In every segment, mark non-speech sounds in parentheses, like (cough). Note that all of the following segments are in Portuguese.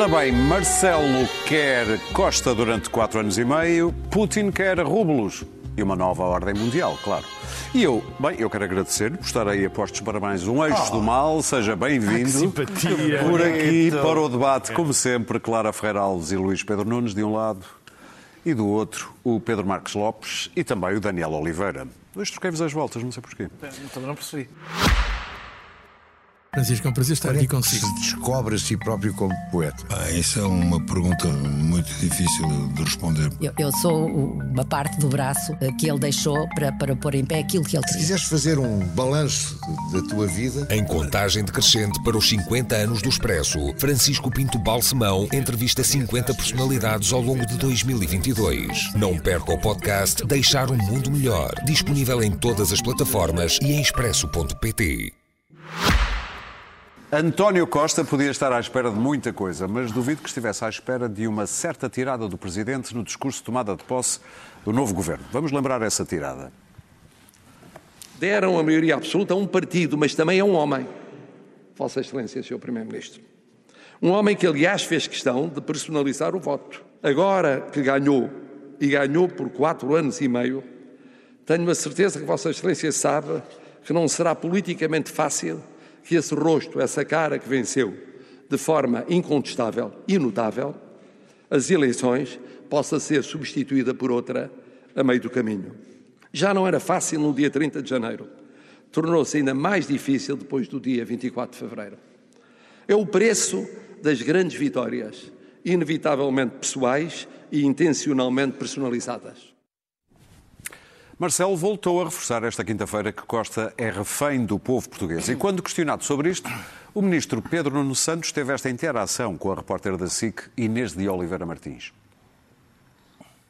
Ora bem, Marcelo quer Costa durante quatro anos e meio, Putin quer Rúbulos e uma nova ordem mundial, claro. E eu, bem, eu quero agradecer por estar aí a postos para mais um Eixos do Mal. Seja bem-vindo. simpatia. Por aqui, para o debate, como sempre, Clara Ferreira Alves e Luís Pedro Nunes, de um lado, e do outro, o Pedro Marques Lopes e também o Daniel Oliveira. Hoje troquei-vos as voltas, não sei porquê. Também não percebi. Francisco, é um prazer estar aqui consigo. Se descobre a si próprio como poeta. Ah, Essa é uma pergunta muito difícil de responder. Eu, eu sou uma parte do braço eh, que ele deixou para, para pôr em pé aquilo que ele Se queria. quiseres fazer um balanço da tua vida, Em contagem decrescente para os 50 anos do Expresso, Francisco Pinto Balsemão entrevista 50 personalidades ao longo de 2022. Não perca o podcast Deixar um Mundo Melhor, disponível em todas as plataformas e em expresso.pt. António Costa podia estar à espera de muita coisa, mas duvido que estivesse à espera de uma certa tirada do Presidente no discurso de tomada de posse do novo governo. Vamos lembrar essa tirada. deram a maioria absoluta a um partido, mas também a um homem. Vossa Excelência, Sr. Primeiro-Ministro. Um homem que, aliás, fez questão de personalizar o voto. Agora que ganhou, e ganhou por quatro anos e meio, tenho a certeza que Vossa Excelência sabe que não será politicamente fácil que esse rosto, essa cara que venceu de forma incontestável e notável, as eleições, possa ser substituída por outra a meio do caminho. Já não era fácil no dia 30 de janeiro. Tornou-se ainda mais difícil depois do dia 24 de fevereiro. É o preço das grandes vitórias, inevitavelmente pessoais e intencionalmente personalizadas. Marcelo voltou a reforçar esta quinta-feira que Costa é refém do povo português. E quando questionado sobre isto, o ministro Pedro Nuno Santos teve esta interação com a repórter da SIC, Inês de Oliveira Martins.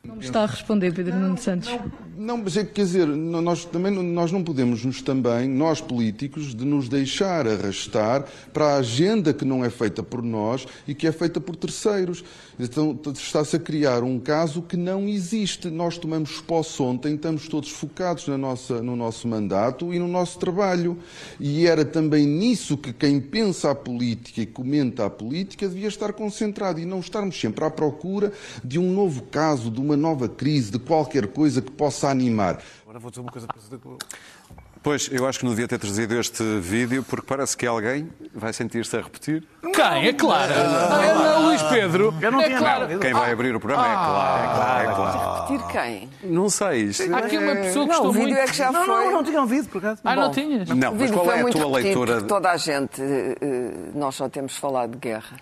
Como está a responder, Pedro Nuno Santos? Não, mas é que, quer dizer, nós também não- nós não podemos nos também, nós políticos, de nos deixar arrastar para a agenda que não é feita por nós e que é feita por terceiros. Então está-se a criar um caso que não existe. Nós tomamos posse ontem, estamos todos focados na nossa, no nosso mandato e no nosso trabalho. E era também nisso que quem pensa a política e comenta a política devia estar concentrado e não estarmos sempre à procura de um novo caso, de uma nova crise, de qualquer coisa que possa animar. Agora vou dizer uma coisa. Pois, eu acho que não devia ter trazido este vídeo porque parece que alguém vai sentir-se a repetir. Quem? É Clara. Ah, é não, Luís Pedro. Eu não é tinha Clara. nada. Quem vai abrir o programa é claro. É claro. Repetir quem? Não sei. Isto... Há aqui uma pessoa que Não, vídeo muito. é que já Não, foi. não, não tinha ouvido, por acaso. Ah, não tinhas? Não, mas qual é a tua leitura? toda a gente, eh, eh, nós só temos falado de guerra.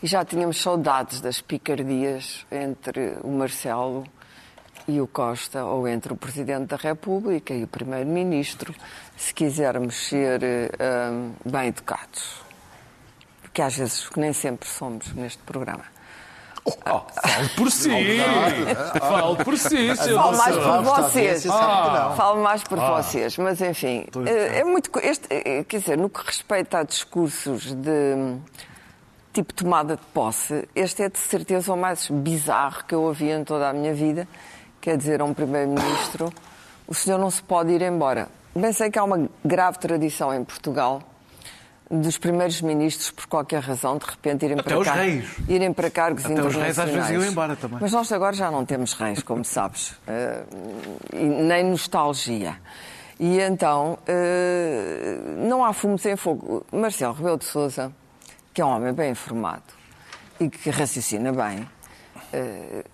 E já tínhamos saudades das picardias entre o Marcelo e o Costa, ou entre o Presidente da República e o Primeiro-Ministro, se quisermos ser eh, ah, bem educados. Porque às vezes nem sempre somos neste programa. Fale por si. Fale por si, seu Falo mais por vocês. que. Falo mais por vocês, mas enfim, eh, é muito. Este, eh, quer dizer, no que respeita a discursos de hum, tipo tomada de posse, este é de certeza o mais bizarro que eu ouvi em toda a minha vida. Quer dizer, a um Primeiro-Ministro: o senhor não se pode ir embora. Bem sei que há uma grave tradição em Portugal dos primeiros ministros, por qualquer razão, de repente irem Até para os cá, reis. irem para cargos Até os reis às vezes internacionais. iam embora também. Mas nós agora já não temos reis, como sabes, e nem nostalgia. E então, eh, não há fumo sem fogo. Marcelo Rebelo de Sousa, que é um homem bem informado e que raciocina bem, eh,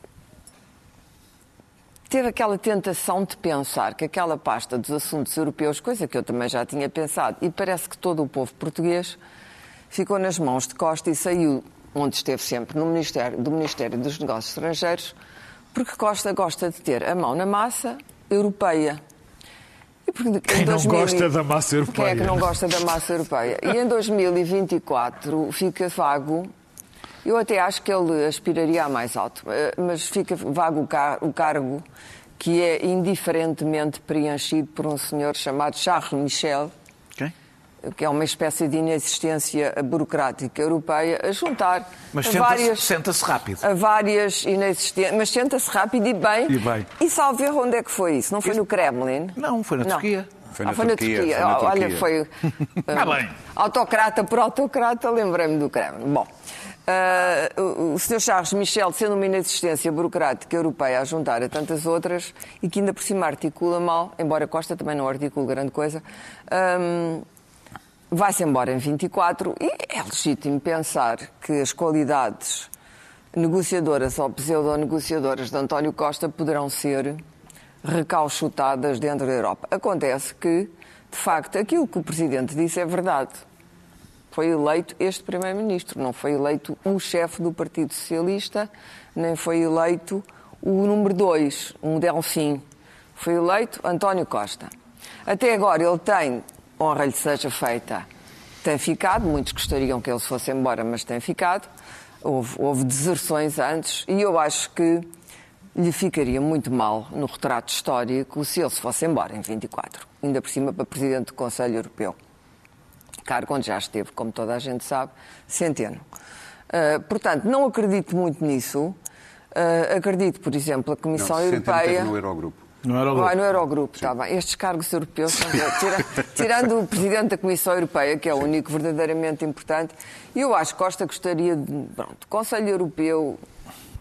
teve aquela tentação de pensar que aquela pasta dos assuntos europeus, coisa que eu também já tinha pensado, e parece que todo o povo português ficou nas mãos de Costa e saiu, onde esteve sempre, no Ministério, do Ministério dos Negócios Estrangeiros, porque Costa gosta de ter a mão na massa europeia. E porque Quem em não 2000 gosta da massa Quem é europeia? que não gosta da massa europeia? E em 2024 fica vago. Eu até acho que ele aspiraria a mais alto, eh, mas fica vago o, car- o cargo que é indiferentemente preenchido por um senhor chamado Charles Michel, Quem? que é uma espécie de inexistência burocrática europeia, a juntar Mas a senta-se várias, senta-se rápido. a várias inexistências. Mas senta-se rápido e bem. E bem. E salve onde é que foi isso? Não foi no Kremlin? Não, foi na Turquia. Foi na ah, foi na Turquia, Turquia. foi na Olha, Turquia. foi. Ah, (laughs) uh, bem. Autocrata por autocrata, lembrei-me do Kremlin. Bom. Uh, o- Sr. Charles Michel, sendo uma inexistência burocrática europeia a juntar a tantas outras e que ainda por cima articula mal, embora Costa também não articule grande coisa, um, vai-se embora em 24 e é legítimo pensar que as qualidades negociadoras ou pseudo-negociadoras de António Costa poderão ser recauchutadas dentro da Europa. Acontece que, de facto, aquilo que o Presidente disse é verdade. Foi eleito este Primeiro-Ministro, não foi eleito o chefe do Partido Socialista, nem foi eleito o número dois, um Delfim. Foi eleito António Costa. Até agora ele tem, honra lhe seja feita, tem ficado, muitos gostariam que ele se fosse embora, mas tem ficado. Houve, houve deserções antes e eu acho que lhe ficaria muito mal no retrato histórico se ele se fosse embora em 24, ainda por cima para Presidente do Conselho Europeu. Cargo onde já esteve, como toda a gente sabe, centeno. Uh, portanto, não acredito muito nisso. Uh, acredito, por exemplo, a Comissão Não, Centeno Europeia. no Eurogrupo. Não era o Vai grupo. no Eurogrupo, está bem. Estes cargos europeus, são- (laughs) tira- tirando o Presidente da Comissão Europeia, que é o único verdadeiramente importante, eu acho que Costa gostaria de. Pronto, Conselho Europeu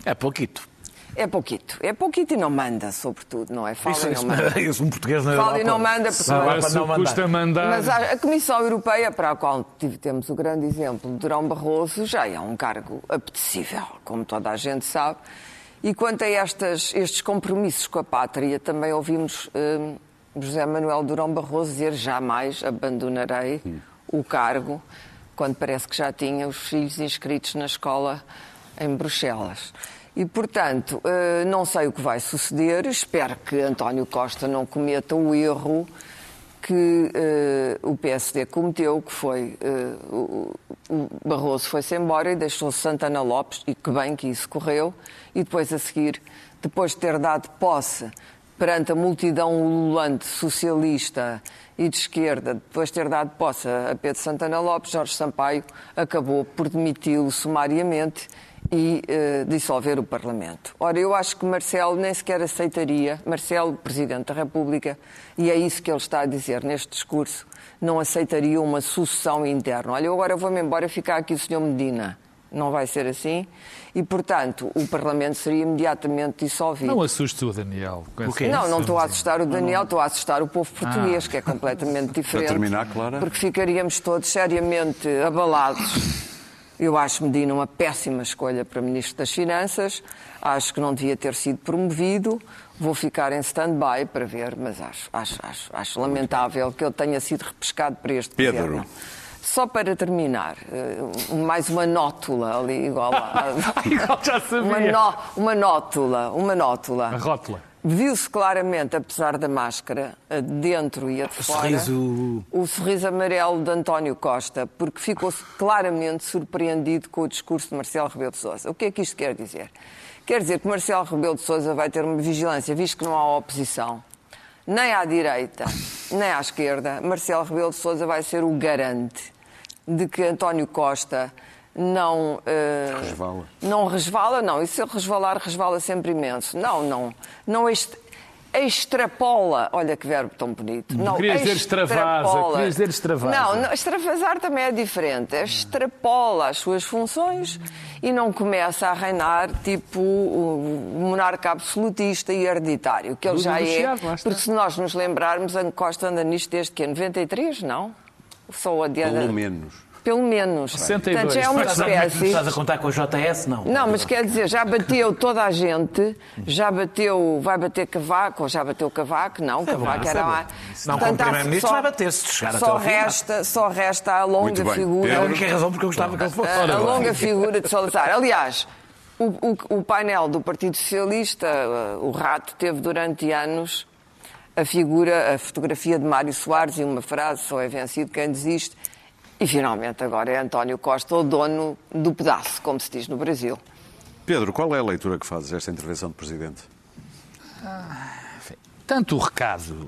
É pouquito. É pouquito. É pouquito e não manda, sobretudo, não é? Fala Isso, e isso, não manda. (laughs) isso, um português na Fala Europa. e não manda, porque não- mandar. custa mandar. Mas a, Comissão Europeia, para a qual temos o grande exemplo de Durão Barroso, já é um cargo apetecível, como toda a gente sabe. E quanto a estas, estes compromissos com a pátria, também ouvimos hum, José Manuel Durão Barroso dizer jamais abandonarei o cargo, quando parece que já tinha os filhos inscritos na escola em Bruxelas. E, portanto, eh, não sei o que vai suceder, espero que António Costa não cometa o erro que eh, o PSD cometeu, que foi eh, o, Barroso foi-se embora e deixou Santana Lopes, e que bem que isso correu, e depois a seguir, depois de ter dado posse perante a multidão ululante socialista e de esquerda, depois de ter dado posse a Pedro Santana Lopes, Jorge Sampaio acabou por demiti-lo sumariamente e eh, dissolver o Parlamento. Ora, eu acho que Marcelo nem sequer aceitaria, Marcelo, Presidente da República, e é isso que ele está a dizer neste discurso, não aceitaria uma sucessão interna. Olha, eu agora vou-me embora ficar aqui o Sr. Medina. Não vai ser assim. E, portanto, o Parlamento seria imediatamente dissolvido. Não assuste o Daniel. essa- Não, não estou a assustar o Daniel, estou a assustar o povo português, que é completamente diferente. terminar, Clara. Porque ficaríamos todos seriamente abalados. Eu acho Medina uma péssima escolha para Ministro das Finanças. Acho que não devia ter sido promovido. Vou ficar em stand-by para ver, mas acho, acho, acho, acho lamentável que ele tenha sido repescado para este Pedro. governo. Só para terminar, eh, mais uma nótula ali, igual a... (laughs) Igual já sabia. Uma, nó- uma nótula, uma nótula. A rótula. Viu-se claramente, apesar da máscara, de dentro e a de fora, sorriso- o sorriso amarelo de António Costa, porque ficou claramente surpreendido com o discurso de Marcelo Rebelo de Sousa. O que é que isto quer dizer? Quer dizer que Marcelo Rebelo de Sousa vai ter uma vigilância, visto que não há oposição, nem à direita, nem à esquerda. Marcelo Rebelo de Sousa vai ser o garante de que António Costa não eh, Resvala. não resvala, não. E se ele resvalar, resvala sempre imenso. Não, não. Não est- extrapola. Olha que verbo tão bonito. Não, queria dizer extravasa, dizer extravasa. Não, não, extravasar também é diferente. Extrapola as suas funções e não começa a reinar tipo o monarca absolutista e hereditário, que ele já é. Porque se nós nos lembrarmos, a Costa anda nisto desde que? 93, não? Só a Pelo menos. Pelo menos. 62. Portanto, é uma Estás a- espécie. Estás a contar com o JS? Não. Não, mas quer dizer, já bateu toda a gente, já bateu, vai bater Cavaco, ou já bateu Cavaco, não, Cavaco era lá. Não, como Portanto, há- Primeiro-Ministro vai bater-se de chegar até Só fim. resta, só resta a longa Muito bem. figura. É a única razão porque eu gostava que ele fosse. A, a longa figura de Salazar. Aliás, o, o- o painel do Partido Socialista, o rato, teve durante anos a figura, a fotografia de Mário Soares e uma frase: só é vencido quem desiste. E finalmente agora é António Costa, o dono do pedaço, como se diz no Brasil. Pedro, qual é a leitura que fazes desta intervenção do Presidente? Tanto o recado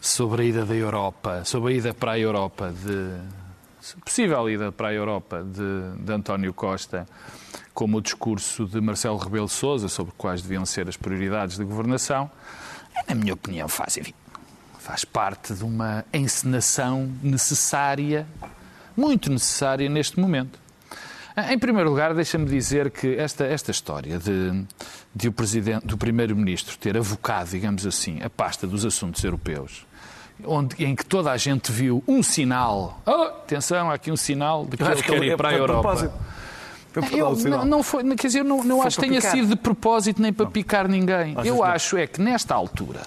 sobre a ida da Europa, sobre a ida para a Europa de possível ida para a Europa de, de António Costa, como o discurso de Marcelo Rebelo de Sousa sobre quais deviam ser as prioridades da governação, na minha opinião, faz, enfim, faz parte de uma encenação necessária, muito necessária neste momento. Em primeiro lugar, deixa-me dizer que esta, esta história de, de o presidente, do primeiro-ministro ter avocado, digamos assim, a pasta dos assuntos europeus, onde, em que toda a gente viu um sinal, oh, atenção, há aqui um sinal de que ele quer ir é para a de Europa. Eu, não, não foi, quer dizer, não, não acho que tenha picar. sido de propósito nem para picar ninguém. Eu não? acho é que nesta altura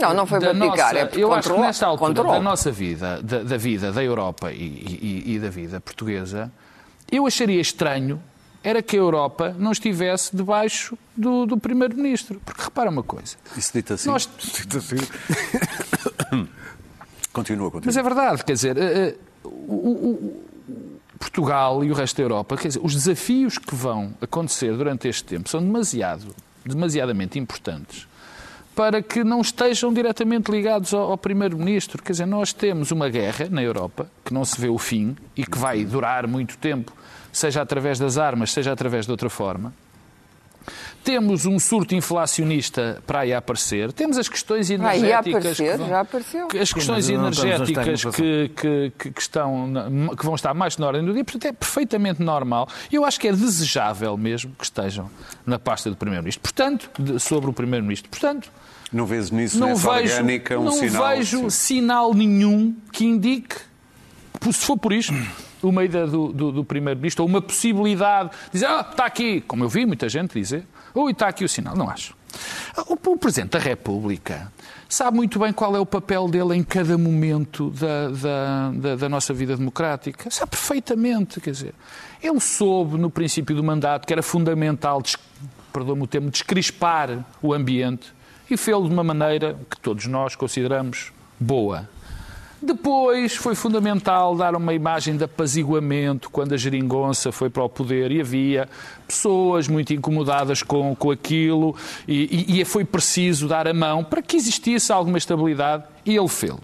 Não, não foi para picar, nossa- é Eu acho que nesta altura controle. da nossa vida, da, da vida da Europa e, e- e da vida portuguesa, eu acharia estranho era que a Europa não estivesse debaixo do, do Primeiro-Ministro. Porque repara uma coisa. Isso dito assim. Nós- (laughs) (coughs) Continua, continua. Mas é verdade, quer dizer, eh, o- o- o- Portugal e o resto da Europa, quer dizer, os desafios que vão acontecer durante este tempo são demasiado, demasiadamente importantes para que não estejam diretamente ligados ao, ao Primeiro-Ministro. Quer dizer, nós temos uma guerra na Europa que não se vê o fim e que vai durar muito tempo, seja através das armas, seja através de outra forma. Temos um surto inflacionista para aí a aparecer. Temos as questões energéticas. aparecer, que vão- já apareceu. que as questões não em energéticas que, que, que, que estão, que vão estar mais na ordem do dia, portanto é perfeitamente normal. E eu acho que é desejável mesmo que estejam na pasta do Primeiro-Ministro. Portanto, de- sobre o Primeiro-Ministro. Portanto, Não vês nisso não nessa vejo, orgânica um não sinal? vejo Sim. sinal nenhum que indique, se for por isto, uma ida do, do, do Primeiro-Ministro, ou uma possibilidade de dizer, ah, está aqui, como eu vi muita gente dizer, ou está aqui o sinal. Não acho. O, Presidente da República sabe muito bem qual é o papel dele em cada momento da, da, da, da nossa vida democrática. Sabe perfeitamente, quer dizer. Ele soube, no princípio do mandato, que era fundamental, perdoa-me o termo, descrispar o ambiente e fê-lo de uma maneira que todos nós consideramos boa. Depois foi fundamental dar uma imagem de apaziguamento quando a geringonça foi para o poder e havia pessoas muito incomodadas com, com aquilo e, e- e foi preciso dar a mão para que existisse alguma estabilidade e ele fê-lo.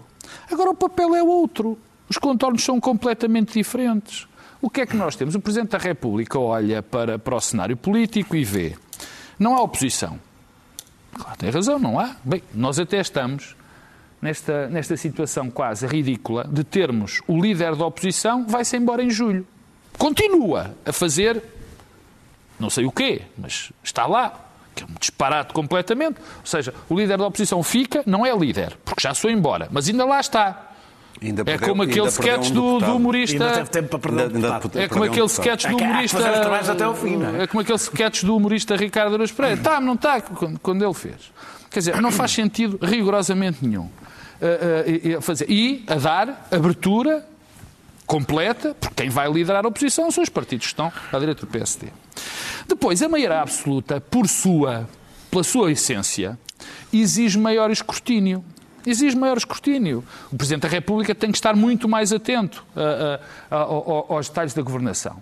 Agora o papel é outro. Os contornos são completamente diferentes. O que é que nós temos? O Presidente da República olha para, para o cenário político e vê. Não há oposição. Claro, tem razão, não há. Bem, nós até estamos nesta, nesta situação quase ridícula de termos o líder da oposição vai-se embora em julho. Continua a fazer não sei o quê, mas está lá. Que é um disparate completamente. Ou seja, o líder da oposição fica, não é líder, porque já foi embora, mas ainda lá está. Ainda É como aquele sketch um do, do humorista. Ainda teve tempo para perder Ainda- o ainda É como um aquele deputado. sketch do É humorista. trabalhos até ao fim, não é? É como aquele sketch do humorista Ricardo Araújo Pereira. Está, não está, quando, quando ele fez. Quer dizer, não faz sentido rigorosamente nenhum. Uh, uh, e- e a fazer. E a dar abertura completa, porque quem vai liderar a oposição são os partidos que estão à direita do PSD. Depois, a maioria absoluta, por sua, pela sua essência, exige maior escrutínio. Exige maior escrutínio. O Presidente da República tem que estar muito mais atento a- a- a- ao- aos detalhes da governação.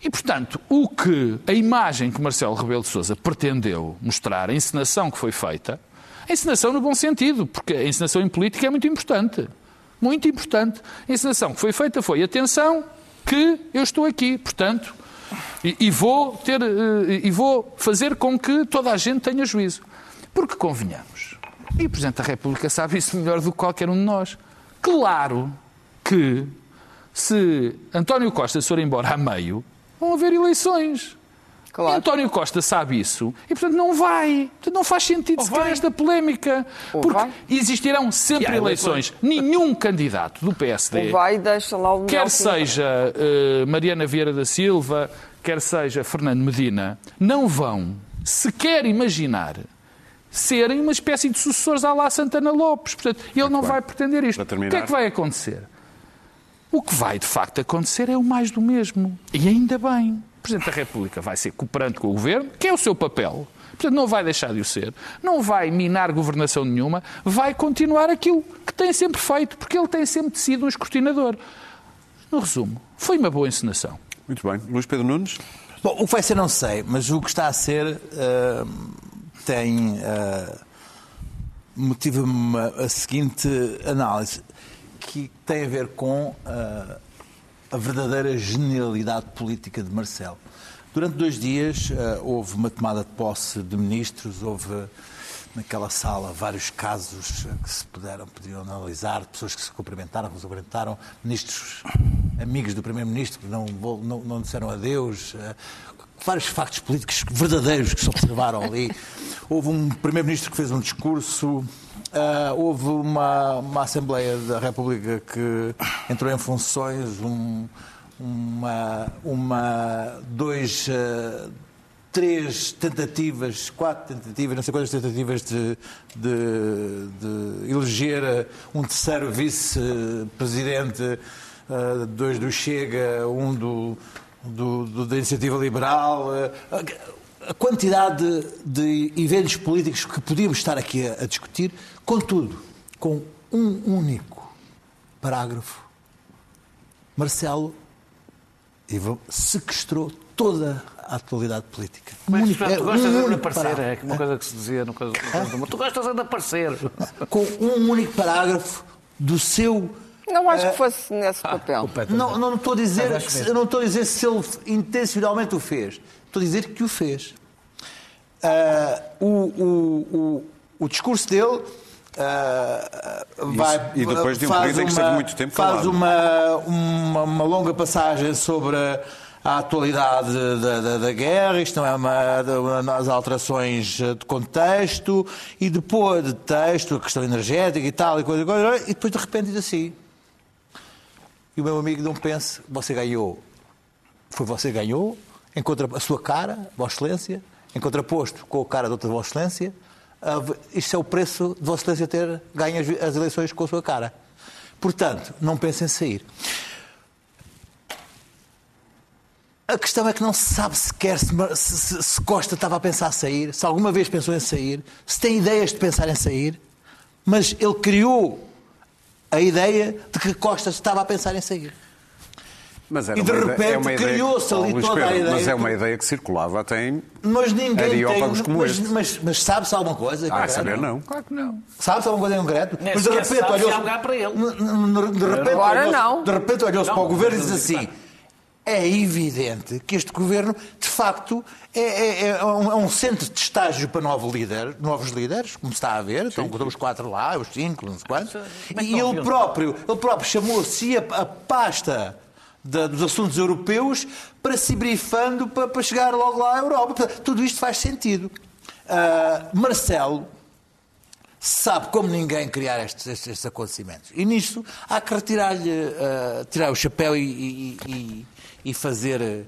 E, portanto, o que a imagem que Marcelo Rebelo de Sousa pretendeu mostrar, a encenação que foi feita, a encenação no bom sentido, porque a encenação em política é muito importante. Muito importante. A encenação que foi feita foi, atenção, que eu estou aqui, portanto, e, e vou ter, eh, e vou fazer com que toda a gente tenha juízo. Porque convenhamos, e o Presidente da República sabe isso melhor do que qualquer um de nós. Claro que se António Costa for embora a meio, vão haver eleições. E António Costa sabe isso e, portanto, não vai. Portanto, não faz sentido sequer esta polémica. Ou porque vai. existirão sempre eleições. Nenhum candidato do PSD vai e deixa lá o quer seja eh, Mariana Vieira da Silva, quer seja Fernando Medina, não vão sequer imaginar serem uma espécie de sucessores à lá Santana Lopes. Portanto, ele não vai pretender isto. O que é que vai acontecer? O que vai, de facto, acontecer é o mais do mesmo. E ainda bem. O Presidente da República vai ser cooperante com o Governo, que é o seu papel. Portanto, não vai deixar de o ser. Não vai minar governação nenhuma. Vai continuar aquilo que tem sempre feito, porque ele tem sempre sido um escrutinador. No resumo, foi uma boa encenação. Muito bem. Luís Pedro Nunes? Bom, o que vai ser não sei, mas o que está a ser ah, tem. ah, motiva-me a seguinte análise, que tem a ver com ah, a verdadeira genialidade política de Marcelo. Durante dois dias ah, houve uma tomada de posse de ministros, houve naquela sala vários casos que se puderam, podiam analisar, pessoas que se cumprimentaram, que se cumprimentaram, ministros amigos do Primeiro-Ministro que não, não, não disseram adeus, eh, vários factos políticos verdadeiros que se observaram ali. Houve um Primeiro-Ministro que fez um discurso, ah, houve uma, uma Assembleia da República que entrou em funções, um- uma, uma, dois, ah, três tentativas, quatro tentativas, não sei quantas tentativas de, de, de eleger eh, um terceiro vice-presidente, eh, dois do Chega, um do, do, do- da Iniciativa Liberal. A quantidade de, de eventos políticos que podíamos estar aqui a, a discutir, contudo, com um único parágrafo, Marcelo Ivo sequestrou toda a atualidade política. Mas, Único- tu é gostas um de único aparecer, parágrafo. é uma coisa que se dizia no caso do Tu gostas de aparecer. Com um único parágrafo do seu. Não acho eh, que fosse nesse papel. Não, não estou a dizer, eu não estou a dizer se ele intencionalmente o fez. Estou a dizer que o fez. Ah, o, o, o, o discurso dele ah, vai e depois de um faz período em que esteve muito tempo faz uma, uma, uma longa passagem sobre a, a atualidade da, da, da guerra, isto não é uma, uma das alterações de contexto, e depois de texto, a questão energética e tal, e coisa, coisa, e depois de repente diz assim. E o meu amigo não pense, você ganhou. Foi você ganhou, em contra a sua cara, Vossa Excelência, em contraposto com a cara de outra Vossa Excelência, isto é o preço de Vossa Excelência ter ganho as, eleições com a sua cara. Portanto, não pense em sair. A questão é que não se sabe sequer se, se, se- se Costa estava a pensar em sair, se alguma vez pensou em sair, se tem ideias de pensar em sair, mas ele criou a ideia de que Costa estava a pensar em sair. Mas era E de repente é uma ideia que- criou-se ali Luís toda a Pedro, ideia Mas é uma ideia que circulava até em Mas ninguém tem. areópagos como mas, este. mas, mas sabe-se alguma coisa? Ah, concreto? saber não. Claro que não. Sabe-se alguma coisa em concreto? Nem Mas de repente olhou-se. lugar para ele. N- n- De repente Agora olhou-se- não. De repente olhou-se para o governo e disse assim: é evidente que este governo, de facto, é, é- é um, é um centro de estágio para novos líderes, novos líderes, como está a ver. Estão os quatro lá, os cinco, não sei quantos. É E ele próprio, ele próprio chamou-se a, a pasta. da- dos assuntos europeus para se brifando para, para chegar logo lá à Europa. Portanto, tudo isto faz sentido. Ah, Marcelo sabe como ninguém criar estes, estes- estes acontecimentos. E nisto há que retirar-lhe ah, tirar o chapéu e, e- e- e fazer.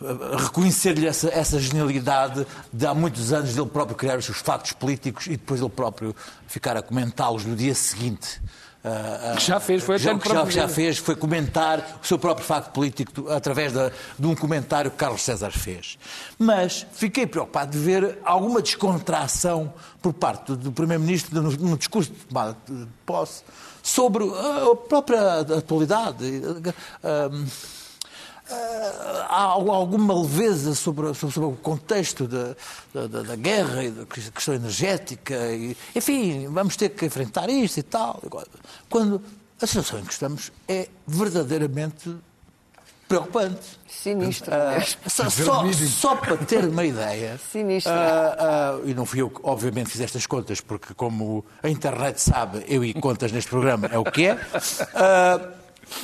ah, reconhecer-lhe essa, essa genialidade de há muitos anos dele próprio criar os seus factos políticos e depois ele próprio ficar a comentá-los no dia seguinte. Ah, ah, Que já fez, foi já, já, já fez, foi comentar o seu próprio facto político através da- de um comentário que Carlos César fez. Mas fiquei preocupado de ver alguma descontração por parte do, Primeiro-Ministro no, no discurso de tomada de posse sobre a própria atualidade. Ah, há alguma leveza sobre, sobre- sobre o contexto da, da- da- guerra e da questão energética. E, enfim, vamos ter que enfrentar isto e tal. Quando a situação em que estamos é verdadeiramente preocupante. Sinistro. Ah, mesmo. só, só- só para ter uma ideia, Sinistro. ah, ah, e não fui eu que, obviamente, fiz estas contas, porque, como a internet sabe, eu e contas neste programa é o que é.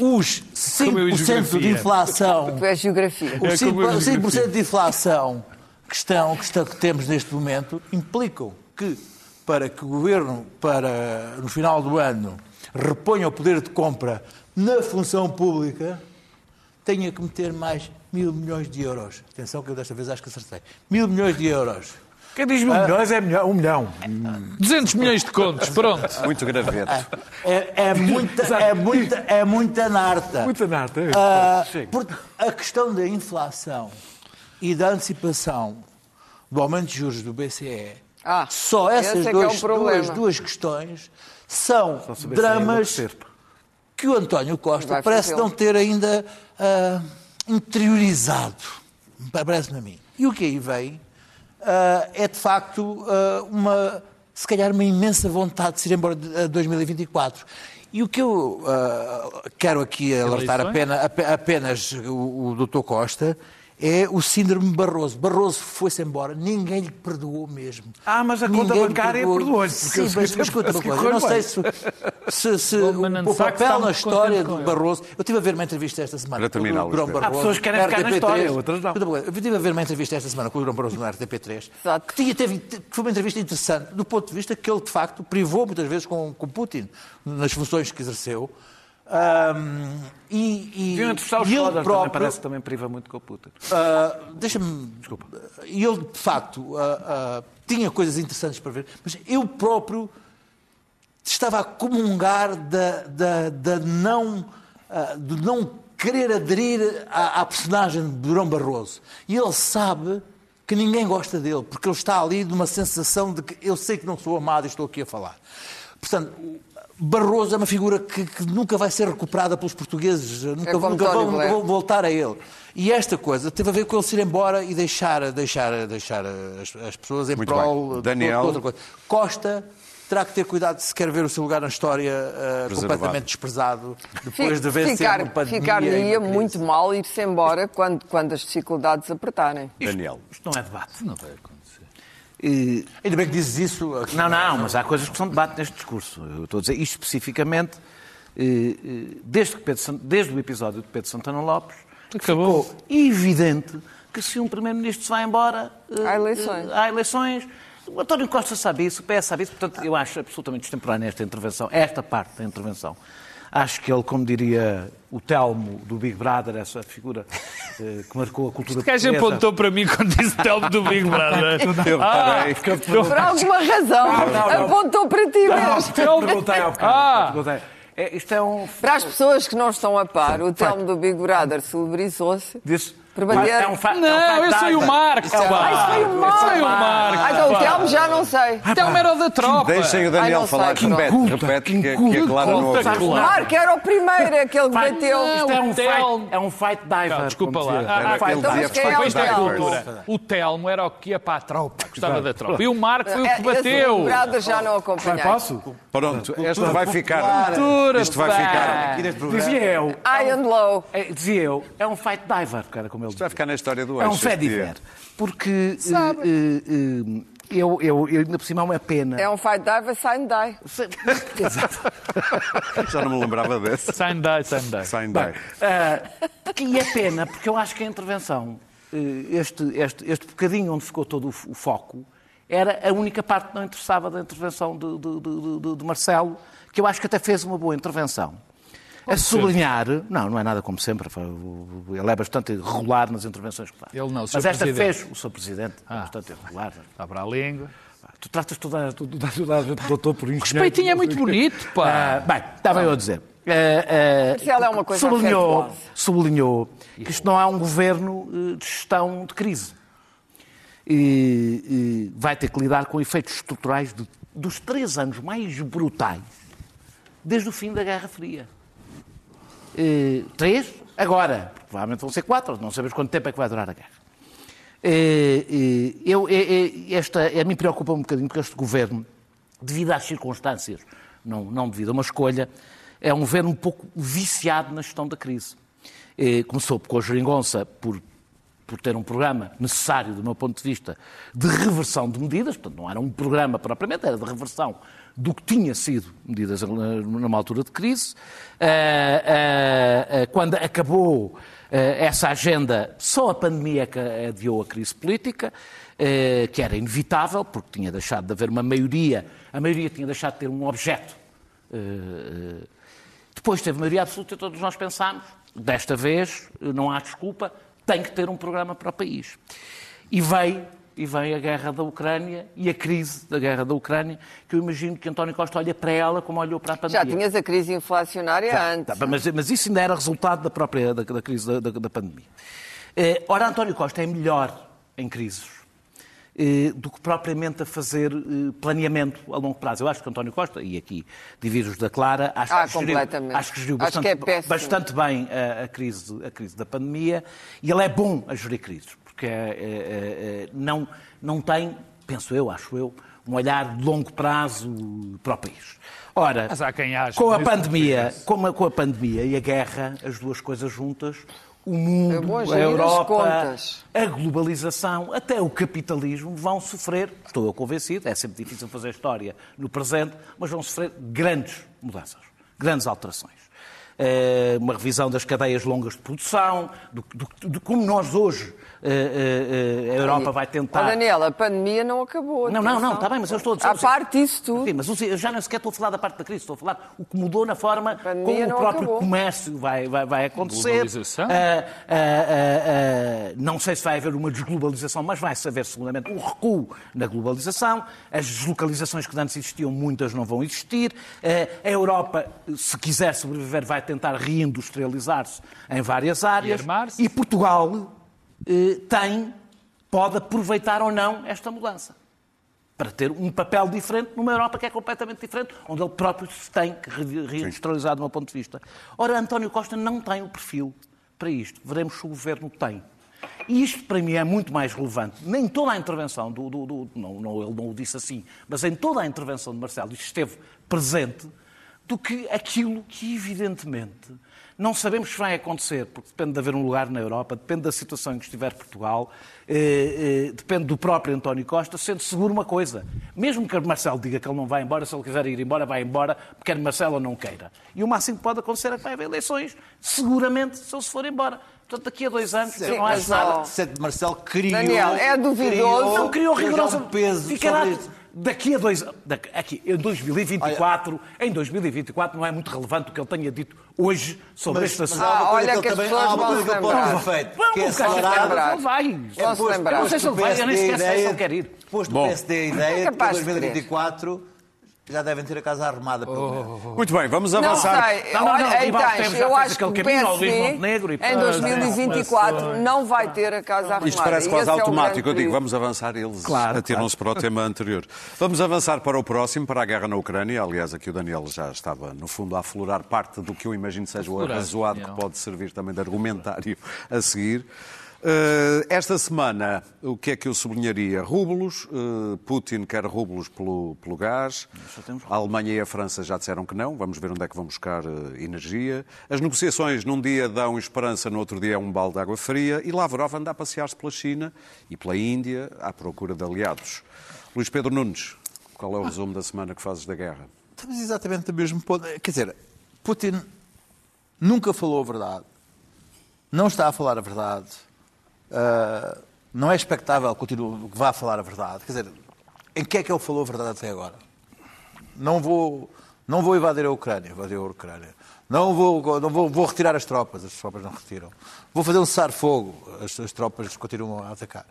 Os Como eu e 5% de geografia. inflação. Tu és geografia. Os É 5%, os digo 5% de inflação que, estão, que, estão, que temos neste momento implicam que, para que o governo, para, no final do ano, reponha o poder de compra na função pública, tenha que meter mais mil milhões de euros. Atenção que eu desta vez acho que acertei. Mil milhões de euros. Quem diz mil milhões é milhão- um milhão. 200 milhões de contos, pronto. Muito graveto. É, é muita, é muita, é muita narta. Muita nata. é. Chega. porque a questão da inflação e da antecipação do aumento de juros do BCE, Ah, só essas é que é duas, um duas, duas questões são é dramas que o António Costa Vai parece não ter ainda ah, interiorizado. Parece-me a mim. E o que aí vem é, de facto, ah, uma, se calhar uma imensa vontade de se ir embora de a 2024. E o que eu quero aqui alertar apenas, ape- apenas o, o Dr. Costa é o síndrome Barroso. Barroso foi-se embora, ninguém lhe perdoou mesmo. Ah, mas a conta Ninguém lhe bancária perdoou. perdoou-lhe, Sim, porque eu mas, mas escuta uma coisa, eu não sei se, se, se o, papel na história do. Barroso... Eu estive a ver uma entrevista esta semana com o Grão. Barroso. Há pessoas que querem ficar na RTP3. história, outras não. Eu estive a ver uma entrevista esta semana com o Grão Barroso no RTP3, Exato. que tinha, teve, foi uma entrevista interessante, do ponto de vista que ele, de facto, privou muitas vezes com, com Putin, nas funções que exerceu. Ahm, e, e, e ele Schroeder, também próprio, parece que também priva muito com o Putin. ah, Deixa-me. Desculpa. E ele, de facto, ah, ah, tinha coisas interessantes para ver, mas eu próprio estava a comungar da, da, da não, de não querer aderir à, à personagem de Durão Barroso. E ele sabe que ninguém gosta dele, porque ele está ali numa sensação de que eu sei que não sou amado e estou aqui a falar. Portanto, Barroso é uma figura que, que nunca vai ser recuperada pelos portugueses, nunca, como nunca vão, nunca Blair. vão voltar a ele. E esta coisa teve a ver com ele se ir embora e deixar, deixar, deixar as, as pessoas em Muito prol bem. de Daniel. outra coisa. Costa terá que ter cuidado se quer ver o seu lugar na história uh, completamente desprezado depois de vencer ficar, uma pandemia. Ficar-lhe muito mal ir-se embora quando, quando as dificuldades apertarem. Daniel. Isto não é debate. Não vai acontecer. E- Ainda bem que dizes isso. Não, não, mas há coisas que são debate neste discurso. Eu estou a dizer isto especificamente, eh, eh, desde, que Pedro Sant- desde o episódio de Pedro Santana Lopes, Acabou. ficou evidente que se um Primeiro-Ministro se vai embora, eh, Há eleições. há eleições. O António Costa sabe isso, o PS sabe isso, portanto, eu acho absolutamente extemporânea esta intervenção, esta parte da intervenção. Acho que ele, como diria o Telmo do Big Brother, essa figura eh, que marcou a cultura O gajo portuguesa. apontou para mim quando disse Telmo do Big Brother. (laughs) Eu Ah. Por alguma razão, apontou para ti mesmo. Perguntei ao bocado, Ah! perguntei. É, isto é um. Para as pessoas que não estão a par, o Telmo do Big Brother celebrizou-se Disse, para bater. É um fa- é um Não, eu sei o diver. Marco. Ah, isso foi o Marco. Foi o Marco. Ah, então o Telmo já não sei. Telmo era o da tropa. Deixem o Ai, Daniel não falar. sei. Repete, Inculta, repete que, que a inculta, Clara não ouviu. claro. Marco era o primeiro, aquele que bateu. Isto é um, o fight, é um fight diver. Não, desculpa lá. Ah, Era ah, aquele então, é o fight é cultura. O Telmo era o que ia para a tropa, gostava da tropa. E o Marco foi o É, que esse bateu. Brother já não acompanhei. Posso? Pronto, esta vai ficar. Isto vai ficar. Aqui neste programa. Dizia eu. High and low. é, dizia eu, é um fight diver, cara, como Isto vai ficar na história do É um fediver. Porque eh, eh, eh, eu, eu, eu, ainda por cima, é uma pena. É um fight diver, sign (laughs) die. Exato. (laughs) Já não me lembrava desse. Sign die, sign die. Sign die. Ah, e é pena, porque eu acho que a intervenção, este, este, este bocadinho onde ficou todo o o foco, era a única parte que não interessava da intervenção de, de- de- de- de Marcelo, que eu acho que até fez uma boa intervenção. A sublinhar, não, não é nada como sempre, ele é bastante regular nas intervenções que faz. Ele não, o Mas esta Presidente. fez, o Sr. Presidente, é Ah. bastante regular. Abra a língua. Tu tratas toda, tu, tu, tu, doutor por engenheiro. Respeitinho é muito bonito, pá. Ah, bem, estava eu a dizer. Ah, ah, Marcelo é uma coisa sublinhou, sublinhou que isto não é um governo de gestão de crise. E, e vai ter que lidar com efeitos estruturais de- dos três anos mais brutais desde o fim da Guerra Fria. Eh, três? Agora. Provavelmente vão ser quatro, não sabemos quanto tempo é que vai durar a guerra. Eh, eh, eu, esta, a mim preocupa um bocadinho porque este governo, devido às circunstâncias, não, não devido a uma escolha, é um governo um pouco viciado na gestão da crise. Começou com a geringonça por, por ter um programa necessário, do meu ponto de vista, de reversão de medidas, portanto não era um programa propriamente, era de reversão do que tinha sido medidas numa altura de crise. Ah, ah, ah, Quando acabou essa agenda, só a pandemia é que adiou a crise política, que era inevitável, porque tinha deixado de haver uma maioria, a maioria tinha deixado de ter um objeto depois teve maioria absoluta e todos nós pensámos, desta vez não há desculpa, tem que ter um programa para o país. E veio, e veio a guerra da Ucrânia e a crise da guerra da Ucrânia, que eu imagino que António Costa olha para ela como olhou para a pandemia. Já tinhas a crise inflacionária Já, antes. tá, mas, mas isso ainda era resultado da própria da, da crise da, da- da pandemia. Eh, ora, António Costa é melhor em crises eh, do que propriamente a fazer eh, planeamento a longo prazo. Eu acho que António Costa, e aqui divido-os da Clara, acho Ah, que geriu, acho que geriu Acho bastante, que é bastante bem a, a crise, a crise da pandemia e ele é bom a gerir crises, porque é- é- é- é- não, não tem, penso eu, acho eu, um olhar de longo prazo para o país. Ora, Mas há quem ache com a que pandemia, com a, com a pandemia e a guerra, as duas coisas juntas, o mundo, a Europa, a globalização, até o capitalismo vão sofrer, estou eu convencido, é sempre difícil fazer história no presente, mas vão sofrer grandes mudanças, grandes alterações. Eh, Uma revisão das cadeias longas de produção, do- do- de como nós hoje, eh, eh, a Europa vai tentar. Daniela, a pandemia não acabou. Não, não, não, está bem, mas eu estou a dizer. À parte disso tudo. Sim, mas eu já nem sequer estou a falar da parte da crise, estou a falar o que mudou na forma como o próprio acabou. comércio vai, vai, vai acontecer. Globalização. Ah, ah, ah, ah, não sei se vai haver uma desglobalização, mas vai-se haver seguramente um recuo na globalização. As deslocalizações que antes existiam, muitas não vão existir. Ah, a Europa, se quiser sobreviver, vai tentar reindustrializar-se em várias áreas. armar-se. E Portugal eh, tem, pode aproveitar ou não esta mudança para ter um papel diferente numa Europa que é completamente diferente, onde ele próprio se tem que re- reindustrializar do meu ponto de vista. Ora, António Costa não tem o perfil para isto. Veremos se o governo tem. E isto, para mim, é muito mais relevante. Nem toda a intervenção do. do- do- não, não, ele não o disse assim, mas em toda a intervenção de Marcelo isto esteve presente, do que aquilo que, evidentemente, não sabemos se vai acontecer, porque depende de haver um lugar na Europa, depende da situação em que estiver Portugal, eh, eh, depende do próprio António Costa, sendo seguro uma coisa. Mesmo que Marcelo diga que ele não vai embora, se ele quiser ir embora, vai embora, quer Marcelo ou não queira. E o máximo que pode acontecer é que vai haver eleições, seguramente, se ele se for embora. Portanto, daqui a dois anos, eu não acho nada. Sete Marcelo criou. Daniel, é duvidoso. criou- Não criou rigorosa. já um peso Ficará sobre isso. Daqui a dois daqui, aqui, em 2024, em 2024 não é muito relevante o que ele tenha dito hoje sobre Mas- este assunto. Ah, olha ele que as pessoas vão se que lembrar. feito, Não, que é o Castro acelerar- lembrar. Ele vai. Vão se posto- lembrar. Eu não sei se ele vai, eu nem PSD sequer sei se ideia- ele quer ir. Posto Bom. o PSD a ideia É que em capaz de 2024 já devem ter a casa arrumada. pelo menos. Muito bem, vamos Não avançar. sei, Não, não, não, olha, Ribal então, já eu acho que o PSD Montenegro e em pronto. 2024 não vai ter a casa arrumada. Isto parece quase é automático. grande Eu digo, vamos avançar, eles Claro, atiram-se para o tema anterior. Vamos avançar para o próximo, para a guerra na Ucrânia. Aliás, aqui o Daniel já estava, no fundo, a aflorar parte do que eu imagino seja o arrazoado que pode servir também de argumentário a seguir. Eh, esta semana, o que é que eu sublinharia? Rublos. eh, Putin quer rublos pelo, pelo gás. A Alemanha e a França já disseram que não. Vamos ver onde é que vão buscar eh, energia. As negociações num dia dão esperança, no outro dia é um balde de água fria. E Lavrov anda a passear-se pela China e pela Índia à procura de aliados. Luís Pedro Nunes, qual é o resumo da semana que fazes da guerra? Estamos exatamente no mesmo ponto. Quer dizer, Putin nunca falou a verdade. Não está a falar a verdade. Ah, não é expectável que vá falar a verdade. Quer dizer, em que é que ele falou a verdade até agora? Não vou, não vou invadir a Ucrânia, invadir a Ucrânia. Não vou, não vou, vou retirar as tropas, as tropas não retiram. Vou fazer um cessar-fogo, as, as tropas continuam a atacar.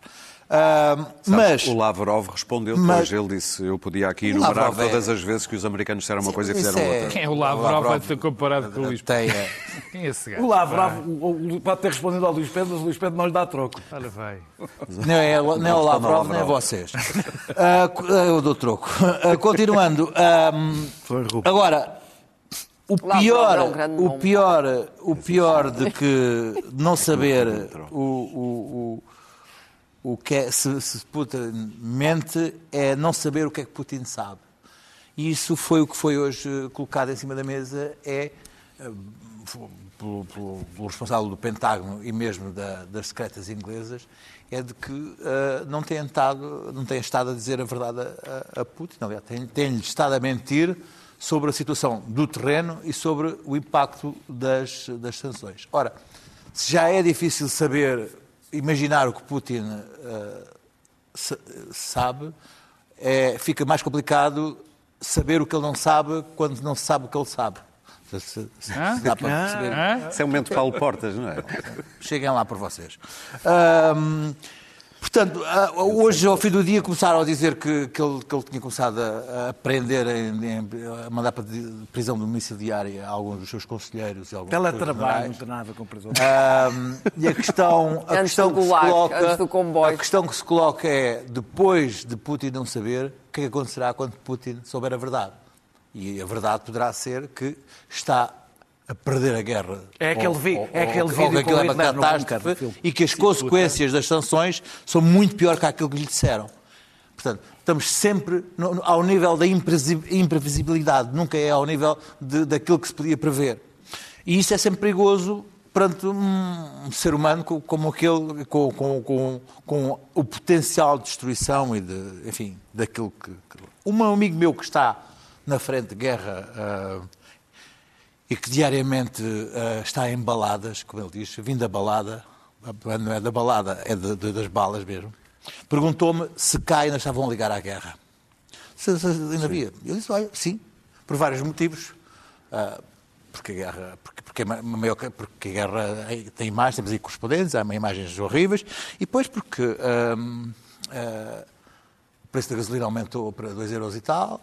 Ah, mas O Lavrov respondeu Mas- hoje. Ele disse eu podia aqui O enumerar é- todas as vezes que os americanos disseram uma coisa e fizeram é- outra. Quem é o Lavrov vai ter comparado com o Luís tem, Pedro? é, (laughs) Quem é esse gajo? O Lavrov o- o- pode ter respondido ao Luís Pedro, mas o Luís Pedro não lhe dá troco. Olha, vai. Não é, não é o Lavrov, nem é vocês. Ah, eu dou troco. Ah, continuando. ahm, agora, o pior, é um o pior, o pior de que não saber o, o, o, o que é, se, se Putin mente é não saber o que é que Putin sabe. E isso foi o que foi hoje eh, colocado em cima da mesa, é eh, pelo, pelo- pelo responsável do Pentágono e mesmo da- das secretas inglesas, é de que eh, não, tem estado, não tem estado a dizer a verdade a, a- Putin. Aliás, tem- tem-lhe estado a mentir sobre a situação do terreno e sobre o impacto das, das sanções. Ora, se já é difícil saber, imaginar o que Putin sa- sabe, é, fica mais complicado saber o que ele não sabe quando não se sabe o que ele sabe. Se- se- se dá para perceber. Isso é um momento de Paulo Portas, não é? Cheguem lá por vocês. Portanto, ah, hoje, ao fim do dia, começaram a dizer que, que, ele, que ele tinha começado a, a prender, em- em- a mandar para prisão domiciliária alguns dos seus conselheiros e alguns Teletrabalho não tem nada com prisão. Ahm, e a questão, a Antes questão do que se Gulag, coloca, antes do comboio. a questão que se coloca é depois de Putin não saber, o que é que acontecerá quando Putin souber a verdade? E a verdade poderá ser que está a perder a guerra. É aquele vi- Ou- é aquele ou- vídeo ou que aquilo é uma catástrofe bunker, e que as consequências das sanções são muito pior que aquilo que lhe disseram. Portanto, estamos sempre no- ao nível da imprevisibilidade, nunca é ao nível de- daquilo que se podia prever. E isso é sempre perigoso perante um, ser humano co- como aquele, com, com- com- com o potencial de destruição e de, enfim, daquilo que. que... Um amigo meu que está na frente de guerra ah, e que diariamente ah, está em baladas, como ele diz, vindo da balada, não é da balada, é de- de- das balas mesmo, perguntou-me se cá ainda estavam a ligar à guerra. Se, se ainda havia. Eu disse, olha, sim, por vários motivos. Ah, porque a guerra, porque, porque, maior, porque a guerra tem imagens, temos aí correspondentes, há imagens horríveis, e depois porque ah, o preço da gasolina aumentou para 2 euros e tal,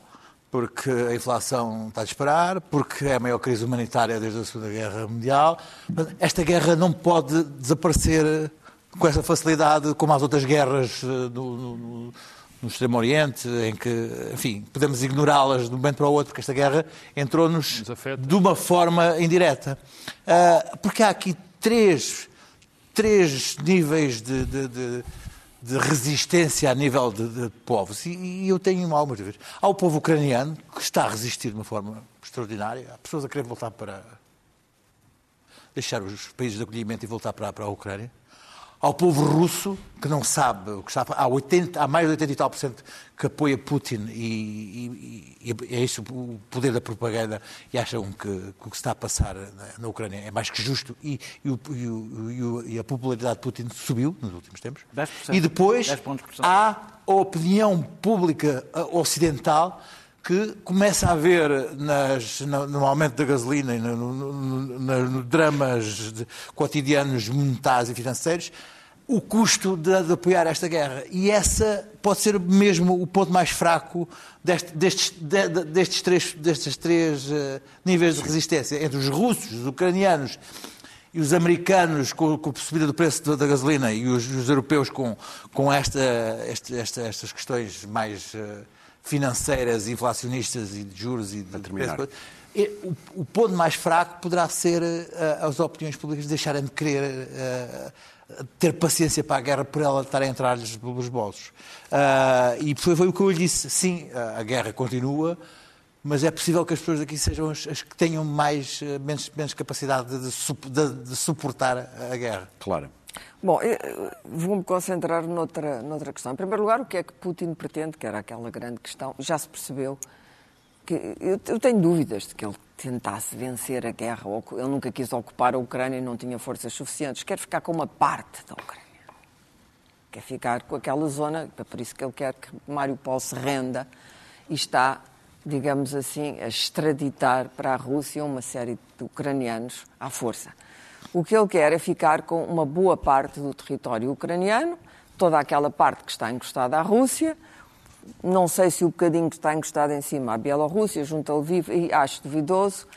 porque a inflação está a disparar, porque é a maior crise humanitária desde a Segunda Guerra Mundial. Esta guerra não pode desaparecer com essa facilidade como as outras guerras eh, no, no- no Extremo Oriente, em que, enfim, podemos ignorá-las de um momento para o outro, porque esta guerra entrou-nos de uma forma indireta. Ah, porque há aqui três, três níveis de, de- de- de resistência a nível de, de povos. E, e eu tenho algumas vezes. Há o povo ucraniano, que está a resistir de uma forma extraordinária. Há pessoas a querer voltar para. deixar os países de acolhimento e voltar para, para a Ucrânia. Ao povo russo, que não sabe o que está. Há, 80, há mais de 80 e tal por cento que apoia Putin e, e- e é isso o poder da propaganda e acham que, que o que está a passar na, na Ucrânia é mais que justo e, e o- o- a popularidade de Putin subiu nos últimos tempos. 10%. E depois 10 pontos percentuais. há a opinião pública ocidental que começa a ver nas- no, aumento da gasolina e no, no- no- no- no dramas de- cotidianos monetários e financeiros o custo de, de apoiar esta guerra. E essa pode ser mesmo o ponto mais fraco deste- destes, de- de- destes três, destes três eh, níveis de resistência entre os russos, os ucranianos e os americanos com, com a subida do preço da, gasolina e os, os europeus com, com esta, este- esta- estas questões mais eh, financeiras, inflacionistas e de juros e de preço. O, o ponto mais fraco poderá ser eh, as opiniões públicas deixarem de querer ter paciência para a guerra por ela estar a entrar-lhes pelos bolsos. Ah, e foi, foi o que eu lhe disse. Sim, a guerra continua, mas é possível que as pessoas aqui sejam as, as que tenham mais, eh, menos, menos capacidade de, de de- suportar a guerra. Claro. Bom, vou-me concentrar noutra, noutra questão. Em primeiro lugar, o que é que Putin pretende, que era aquela grande questão, já se percebeu que eu, eu tenho dúvidas de que ele tentasse vencer a guerra. Ele nunca quis ocupar a Ucrânia e não tinha forças suficientes. Quer ficar com uma parte da Ucrânia. Quer ficar com aquela zona, é por isso que ele quer que Mário Paulo se renda e está, digamos assim, a extraditar para a Rússia uma série de ucranianos à força. O que ele quer é ficar com uma boa parte do território ucraniano, toda aquela parte que está encostada à Rússia, não sei se o bocadinho que está encostado em cima à Bielorrússia, junto a Lviv, acho duvidoso,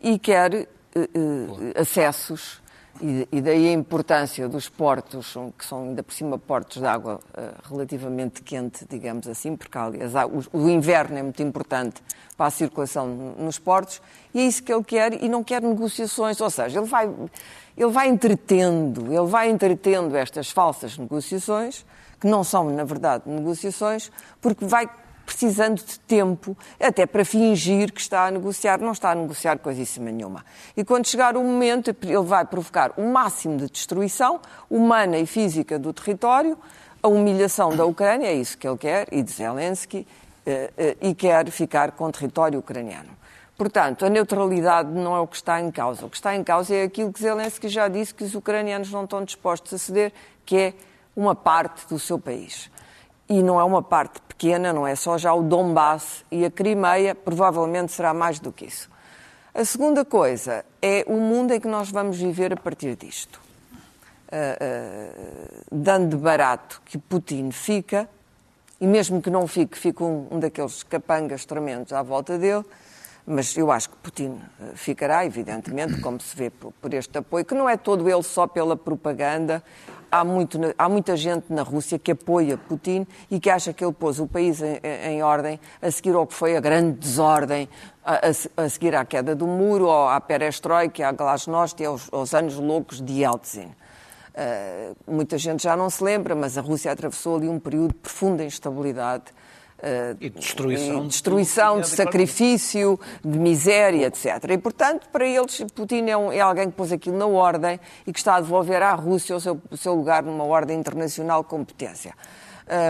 e quer eh, eh, acessos, e, e daí a importância dos portos, que são ainda por cima portos de água eh, relativamente quente, digamos assim, porque aliás o, o inverno é muito importante para a circulação nos portos, e é isso que ele quer, e não quer negociações, ou seja, ele vai, ele vai entretendo, ele vai entretendo estas falsas negociações, que não são, na verdade, negociações, porque vai precisando de tempo, até para fingir que está a negociar, não está a negociar coisíssima nenhuma. E quando chegar o momento, ele vai provocar o máximo de destruição humana e física do território, a humilhação da Ucrânia, é isso que ele quer, e de Zelensky, eh, eh, e quer ficar com o território ucraniano. Portanto, a neutralidade não é o que está em causa. O que está em causa é aquilo que Zelensky já disse que os ucranianos não estão dispostos a ceder, que é uma parte do seu país. E não é uma parte pequena, não é só já o Donbass e a Crimeia, provavelmente será mais do que isso. A segunda coisa é o mundo em que nós vamos viver a partir disto. Ah, ah, dando de barato que Putin fica, e mesmo que não fique, fica um, um daqueles capangas tremendos à volta dele, mas eu acho que Putin eh, ficará, evidentemente, como se vê por, por este apoio, que não é todo ele só pela propaganda. Há, muito, há muita gente na Rússia que apoia Putin e que acha que ele pôs o país em, em ordem a seguir ao que foi a grande desordem, a, a a seguir à queda do muro, ou à perestroika, à glasnost e aos, aos anos loucos de Yeltsin. Uh, muita gente já não se lembra, mas a Rússia atravessou ali um período de profunda instabilidade. De destruição, e destruição, de, de sacrifício, de miséria, etc. E, portanto, para eles, Putin é, um, é, alguém que pôs aquilo na ordem e que está a devolver à Rússia o seu, o seu lugar numa ordem internacional de competência.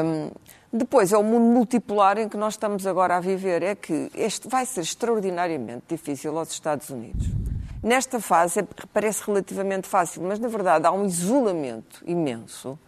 Um, depois, é o mundo multipolar em que nós estamos agora a viver. É que este vai ser extraordinariamente difícil aos Estados Unidos. Nesta fase é, parece relativamente fácil, mas na verdade há um isolamento imenso.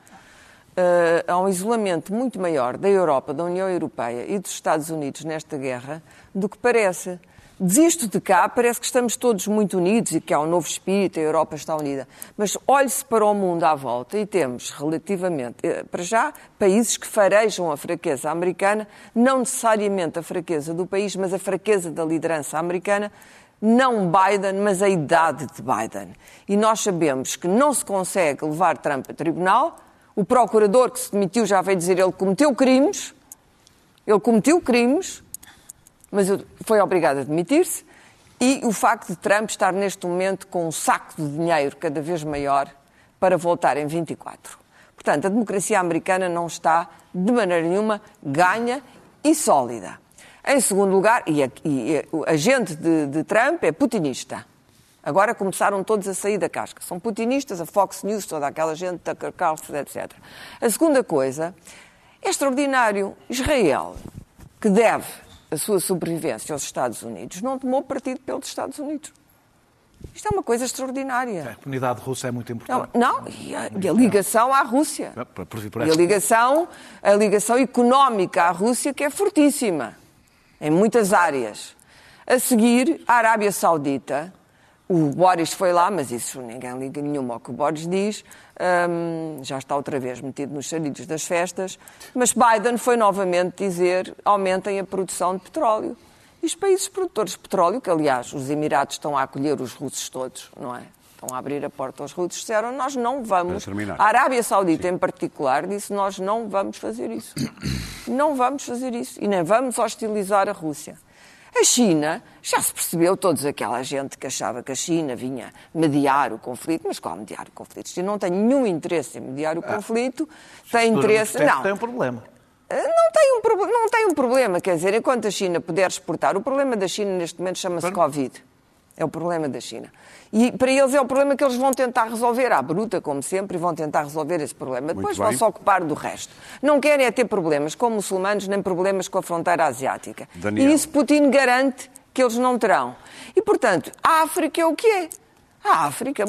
Uh, há um isolamento muito maior da Europa, da União Europeia e dos Estados Unidos nesta guerra do que parece. Desisto de cá, parece que estamos todos muito unidos e que há um novo espírito, a Europa está unida. Mas olhe-se para o mundo à volta e temos, relativamente, eh, para já, países que farejam a fraqueza americana, não necessariamente a fraqueza do país, mas a fraqueza da liderança americana, não Biden, mas a idade de Biden. E nós sabemos que não se consegue levar Trump a tribunal. O procurador que se demitiu já veio dizer ele cometeu crimes. Ele cometeu crimes mas foi obrigado a demitir-se. E o facto de Trump estar neste momento com um saco de dinheiro cada vez maior para voltar em 24. Portanto, a democracia americana não está, de maneira nenhuma, ganha e sólida. Em segundo lugar, e a, e a gente de, de Trump é putinista. Agora começaram todos a sair da casca. São putinistas, a Fox News, toda aquela gente, Tucker Carlson, etc. A segunda coisa, é extraordinário. Israel, que deve a sua sobrevivência aos Estados Unidos, não tomou partido pelos Estados Unidos. Isto é uma coisa extraordinária. A comunidade russa é muito importante. Não, não e, a, e a, ligação à Rússia. E a ligação, a ligação económica à Rússia, que é fortíssima, em muitas áreas. A seguir, a Arábia Saudita, o Boris foi lá, mas isso ninguém liga nenhuma ao que o Boris diz, um, já está outra vez metido nos charidos das festas, mas Biden foi novamente dizer aumentem a produção de petróleo. E os países produtores de petróleo, que aliás os Emirados estão a acolher os russos todos, não é? Estão a abrir a porta aos russos, disseram nós não vamos. A Arábia Saudita Sim. em particular disse nós não vamos fazer isso. Não vamos fazer isso e nem vamos hostilizar a Rússia. A China, já se percebeu, todos aquela gente que achava que a China vinha mediar o conflito, mas qual mediar o conflito? A China não tem nenhum interesse em mediar o ah, conflito, tem interesse. Não. Tem um problema. Eh, não tem, um, não tem um problema, quer dizer, enquanto a China puder exportar, o problema da China neste momento chama-se Covid. É o problema da China. E para eles é o problema que eles vão tentar resolver, à bruta, como sempre, e vão tentar resolver esse problema. Depois vão se ocupar do resto. Não querem é ter problemas com muçulmanos, nem problemas com a fronteira asiática. Daniel. E isso Putin garante que eles não terão. E, portanto, a África é o que é. A África,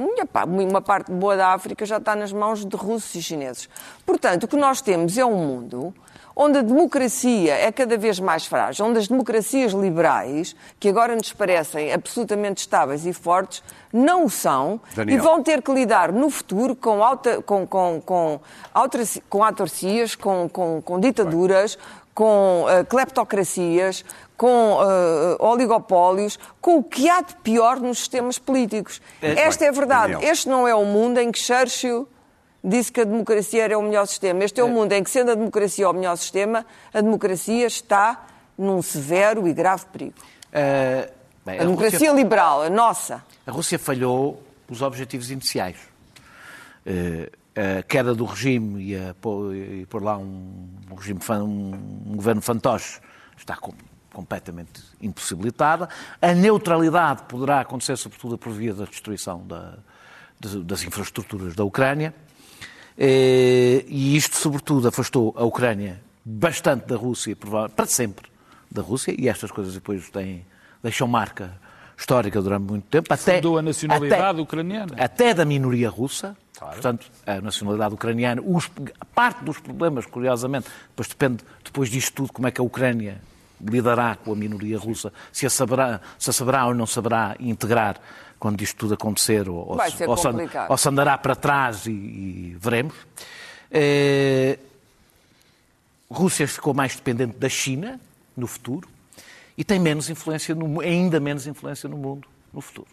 uma parte boa da África já está nas mãos de russos e chineses. Portanto, o que nós temos é um mundo onde a democracia é cada vez mais frágil, onde as democracias liberais, que agora nos parecem absolutamente estáveis e fortes, não o são Daniel. e vão ter que lidar no futuro com, alta, com, com, com, com autarcias, com, com, com ditaduras, com uh, cleptocracias, com uh, oligopólios, com o que há de pior nos sistemas políticos. Esta é a verdade. Este não é o mundo em que Churchill disse que a democracia era o melhor sistema. Este é o é. mundo em que, sendo a democracia o melhor sistema, a democracia está num severo e grave perigo. Uh, bem, a, a, democracia Rússia... liberal, a nossa. A Rússia falhou os objetivos iniciais. Uh, a queda do regime e, a, e por lá um, um regime, um, um, governo fantoche está com, completamente impossibilitada. A neutralidade poderá acontecer, sobretudo, por via da destruição da, das infraestruturas da Ucrânia. Eh, e isto, sobretudo, afastou a Ucrânia bastante da Rússia, para sempre da Rússia, e estas coisas depois têm, deixam marca histórica durante muito tempo. Até, a nacionalidade até, ucraniana. Até da minoria russa. Claro. Portanto, a nacionalidade ucraniana, os, parte dos problemas, curiosamente, depois depende, depois disto tudo, como é que a Ucrânia lidará com a minoria russa, se a saberá, se a saberá ou não saberá integrar quando isto tudo acontecer, ou, ou, se, ou se, andará para trás e, e veremos. Eh, Rússia ficou mais dependente da China no futuro e tem menos influência, no, ainda menos influência no mundo no futuro.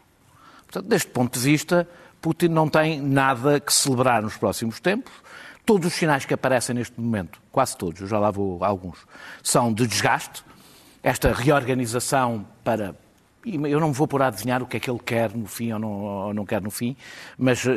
Portanto, deste ponto de vista, Putin não tem nada que celebrar nos próximos tempos. Todos os sinais que aparecem neste momento, quase todos, eu já lá vou alguns, são de desgaste. Esta reorganização para e eu não me vou pôr a adivinhar o que é que ele quer no fim ou não, ou não quer no fim, mas uh,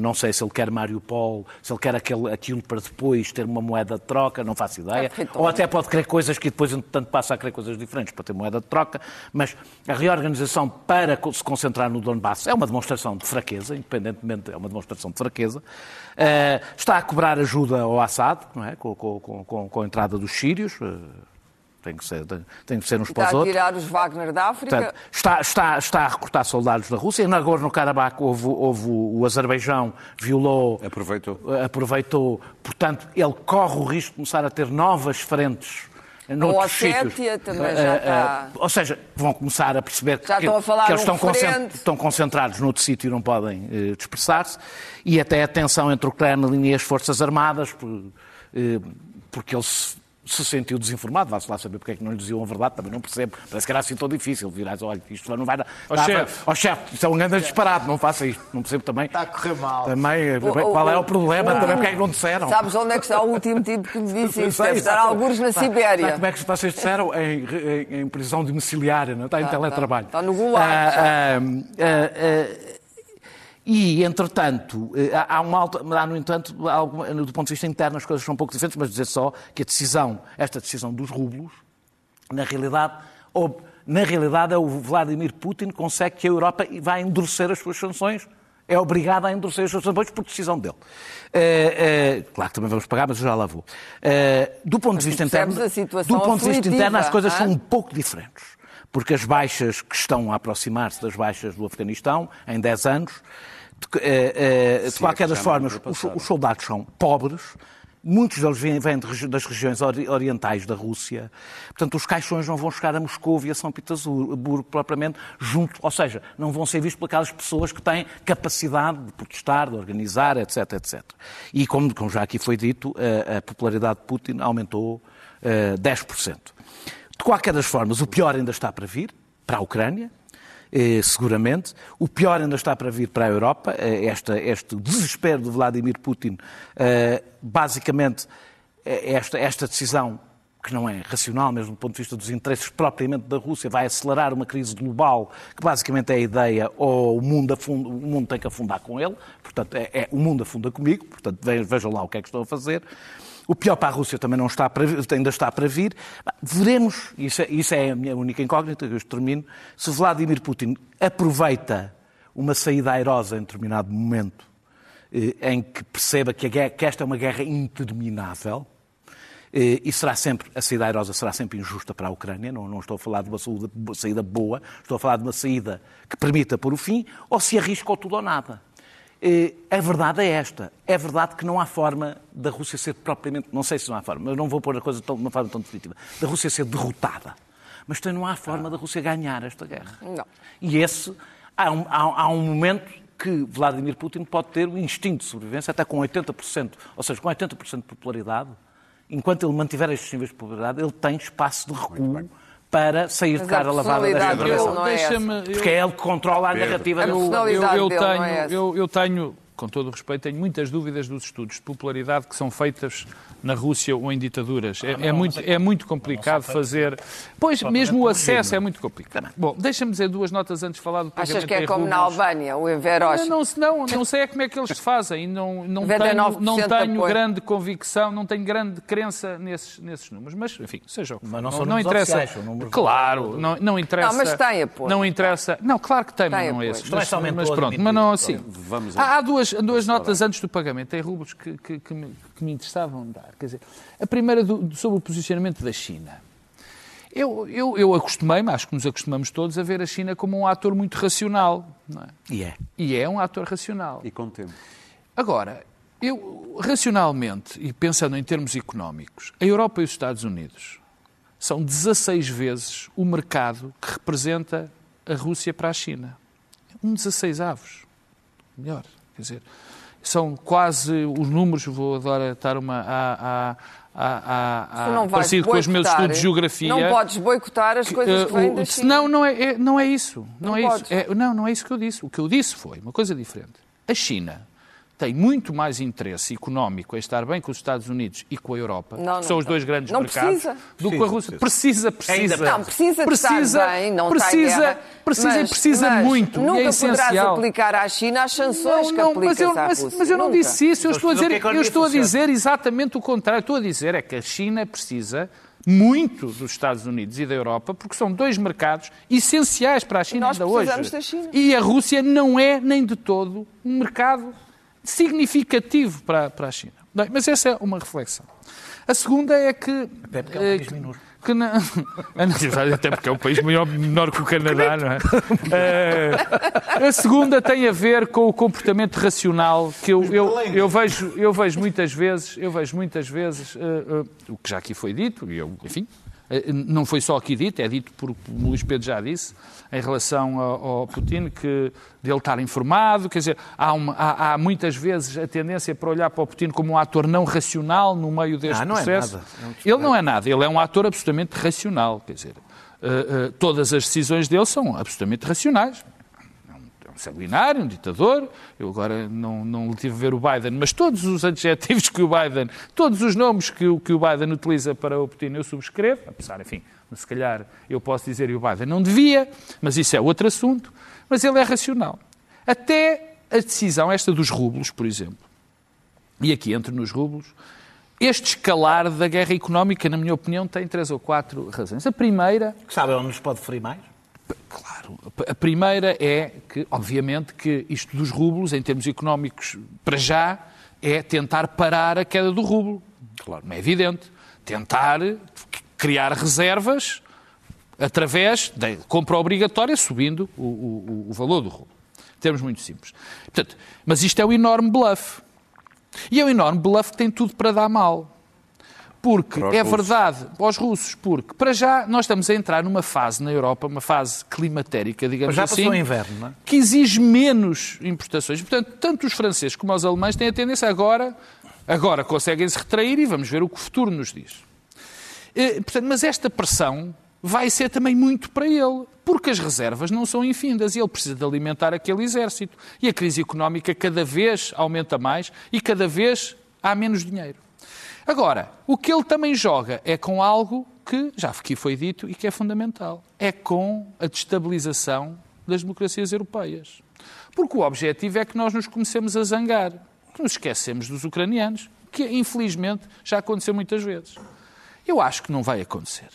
não sei se ele quer Mariupol, se ele quer aquele, aquilo para depois ter uma moeda de troca, não faço ideia. É ou até pode querer coisas que depois, entretanto, passa a querer coisas diferentes para ter moeda de troca. Mas a reorganização para se concentrar no Donbass é uma demonstração de fraqueza, independentemente, é uma demonstração de fraqueza. Uh, está a cobrar ajuda ao Assad, não é? com, com, com, com a entrada dos sírios. Uh, tem que ser, tem, tem que ser uns para os outros. Está a tirar os Wagner da África. Portanto, está, está, está a recrutar soldados da Rússia. Na Nagorno-Karabakh houve, houve o Azerbaijão violou... Aproveitou. Aproveitou. Portanto, ele corre o risco de começar a ter novas frentes a Ossétia também já está... ou seja, vão começar a perceber já que, estão a falar que eles um estão, estão, concentrados noutro sítio e não podem uh, dispersar-se. E até a tensão entre o Kremlin e as Forças Armadas, por, uh, porque eles se sentiu desinformado, vá-se lá saber porque é que não lhe diziam a verdade, também não percebo. Parece que era assim tão difícil. Virás, olha, isto não vai dar. Ó oh, chefe, oh, chefe, isto é um grande disparado, não faça isto. Não percebo também. Está a correr mal. Também, o, qual o, é o problema, o, também porque é que não disseram. Sabes onde é que está o último tipo que me disse isto? Deve estar alguns na Sibéria. Como é que vocês disseram? Em, em, em prisão domiciliária, não está em tá, teletrabalho. Está, está no Gulag. Ah, ah, ah, e, entretanto, eh, há, uma alta, há no entanto, do ponto de vista interno, as coisas são um pouco diferentes, mas dizer só que a decisão, esta decisão dos rublos, na realidade, ou, na realidade é o Vladimir Putin que consegue que a Europa vá endurecer as suas sanções, é obrigada a endurecer as suas sanções por decisão dele. Uh, uh, claro que também vamos pagar, mas eu já lá vou. Uh, do ponto de vista interno, do ponto de vista interno, as coisas são um pouco diferentes porque as baixas que estão a aproximar-se das baixas do Afeganistão em 10 anos, de, eh, eh, de qualquer das formas, os, os soldados são pobres, Muitos deles vêm, vêm das regiões orientais da Rússia. Portanto, os caixões não vão chegar a Moscou e a São Petersburgo propriamente junto, ou seja, não vão ser vistos por aquelas pessoas que têm capacidade de protestar, de organizar, etc, etc. E como, como já aqui foi dito, a, a popularidade de Putin aumentou uh, 10%. De qualquer das formas, o pior ainda está para vir, para a Ucrânia, eh, seguramente. O pior ainda está para vir para a Europa. Eh, esta, este desespero de Vladimir Putin, eh, basicamente, esta, esta decisão que não é racional, mesmo do ponto de vista dos interesses propriamente da Rússia, vai acelerar uma crise global, que basicamente é a ideia, ou o mundo, afunda, o mundo tem que afundar com ele, portanto, é, é, o mundo afunda comigo, portanto, vejam lá o que é que estão a fazer. O pior para a Rússia também não está para, ainda está para vir. Veremos, isso é, isso é a minha única incógnita, eu termino, se Vladimir Putin aproveita uma saída airosa em determinado momento, eh, em que perceba que, guerra, que, esta é uma guerra interminável, eh, e será sempre, a saída airosa será sempre injusta para a Ucrânia, não, não estou a falar de uma saída boa, estou a falar de uma saída que permita pôr o fim, ou se arrisca ou tudo ou nada. Eh, a verdade é esta. É verdade que não há forma da Rússia ser propriamente. Não sei se não há forma, mas não vou pôr a coisa de uma forma tão definitiva. Da Rússia ser derrotada. Mas também não há forma da Rússia ganhar esta guerra. Não. E esse. Há um, há, há um momento que Vladimir Putin pode ter o instinto de sobrevivência, até com 80%, ou seja, com 80% de popularidade. Enquanto ele mantiver estes níveis de popularidade, ele tem espaço de recuo para sair Mas de cara lavada desta situação. É Porque é ele que controla a narrativa. do... eu, eu, é tenho, eu, eu tenho com todo o respeito, tenho muitas dúvidas dos estudos de popularidade que são feitos na Rússia ou em ditaduras. É, é muito, é muito complicado fazer. Pois, mesmo o acesso é muito complicado. Bom, deixa-me dizer duas notas antes de falar do pagamento Achas que é como na Albânia, o Enveros? Não, não, não sei é como é que eles fazem. Não, não tenho, não tenho grande convicção, não tenho grande crença nesses, nesses números. Mas, enfim, seja o que Mas não, são não interessa. Oficiais, claro, não, não interessa. Não, mas tem apoio. Não interessa. Não, claro que tem, mas não é esse. Mas, mas pronto, mas não assim. Há, há duas, duas notas antes do pagamento em rublos que, que, que, me, que me interessavam dar. Quer dizer, a primeira do, sobre o posicionamento da China. Eu, eu, eu acostumei-me, acho que nos acostumamos todos, a ver a China como um ator muito racional. Não é? E é. E é um ator racional. E com tempo. Agora, eu, racionalmente, e pensando em termos económicos, a Europa e os Estados Unidos são 16 vezes o mercado que representa a Rússia para a China. Um 16 avos. Melhor. Quer dizer, são quase os números, vou agora estar uma, a, a, a, a, parecido com os meus estudos de geografia. Não podes boicotar as coisas que vêm da China. Não, não é, é, não é isso. Não, não é isso. É, não, não é isso que eu disse. O que eu disse foi uma coisa diferente. A China tem muito mais interesse económico em estar bem com os Estados Unidos e com a Europa, Não, que são não. os dois grandes Não mercados, precisa. do que a Rússia. Precisa, precisa. Não, precisa de estar bem, não precisa, guerra. precisa e Mas- precisa mas muito. Nunca e é poderás essencial. aplicar à China as sanções Não, que não, aplicas mas eu, à Rússia. mas eu não Nunca. disse isso. Eu Então, estou a é dizer, a eu estou a dizer exatamente o contrário. Estou a dizer é que a China precisa muito dos Estados Unidos e da Europa, porque são dois mercados essenciais para a China Nós ainda hoje. da China. E a Rússia não é nem de todo um mercado significativo para, para a China. Bem, mas essa é uma reflexão. A segunda é que. porque é um eh, país que- minúsculo. que não- (laughs) não, Até porque é um país maior, menor que o Canadá, não é? Eh, a segunda tem a ver com o comportamento racional que eu, eu, eu, vejo, eu vejo muitas vezes, eu vejo muitas vezes, eh, eh, o que já aqui foi dito, e eu, enfim, não foi só aqui dito, é dito por, o Luís Pedro já disse, em relação ao, ao Putin, que dele estar informado, quer dizer, há, uma- há- há muitas vezes a tendência para olhar para o Putin como um ator não racional no meio deste Ah, não é processo. nada. É um ele não é nada, ele é um ator absolutamente racional, quer dizer, eh, eh, todas as decisões dele são absolutamente racionais. Sanguinário, um ditador. Eu agora não, não tive a ver o Biden, mas todos os adjetivos que o Biden, todos os nomes que, que o Biden utiliza para o Putin, eu subscrevo, apesar, enfim, se calhar eu posso dizer e o Biden não devia, mas isso é outro assunto. Mas ele é racional. Até a decisão, esta dos rublos, por exemplo, e aqui entro nos rublos, este escalar da guerra económica, na minha opinião, tem três ou quatro razões. A primeira Sabe onde nos pode ferir mais? A primeira é que, obviamente, que isto dos rublos, em termos económicos, para já, é tentar parar a queda do rublo. Claro, não é evidente. Tentar criar reservas através da compra obrigatória, subindo o, o- o valor do rublo. Em termos muito simples. Portanto, mas isto é um enorme bluff. E é um enorme bluff que tem tudo para dar mal. Porque é russos. verdade, aos russos, porque para já nós estamos a entrar numa fase na Europa, uma fase climatérica, digamos Já assim, inverno, não é? que exige menos importações. Portanto, tanto os franceses como os alemães têm a tendência agora, agora conseguem se retrair e vamos ver o que o futuro nos diz. Eh, portanto, mas esta pressão vai ser também muito para ele, porque as reservas não são infindas e ele precisa de alimentar aquele exército. E a crise económica cada vez aumenta mais e cada vez há menos dinheiro. Agora, o que ele também joga é com algo que já aqui foi dito e que é fundamental. É com a destabilização das democracias europeias. Porque o objetivo é que nós nos comecemos a zangar, que nos esquecemos dos ucranianos, que infelizmente já aconteceu muitas vezes. Eu acho que não vai acontecer.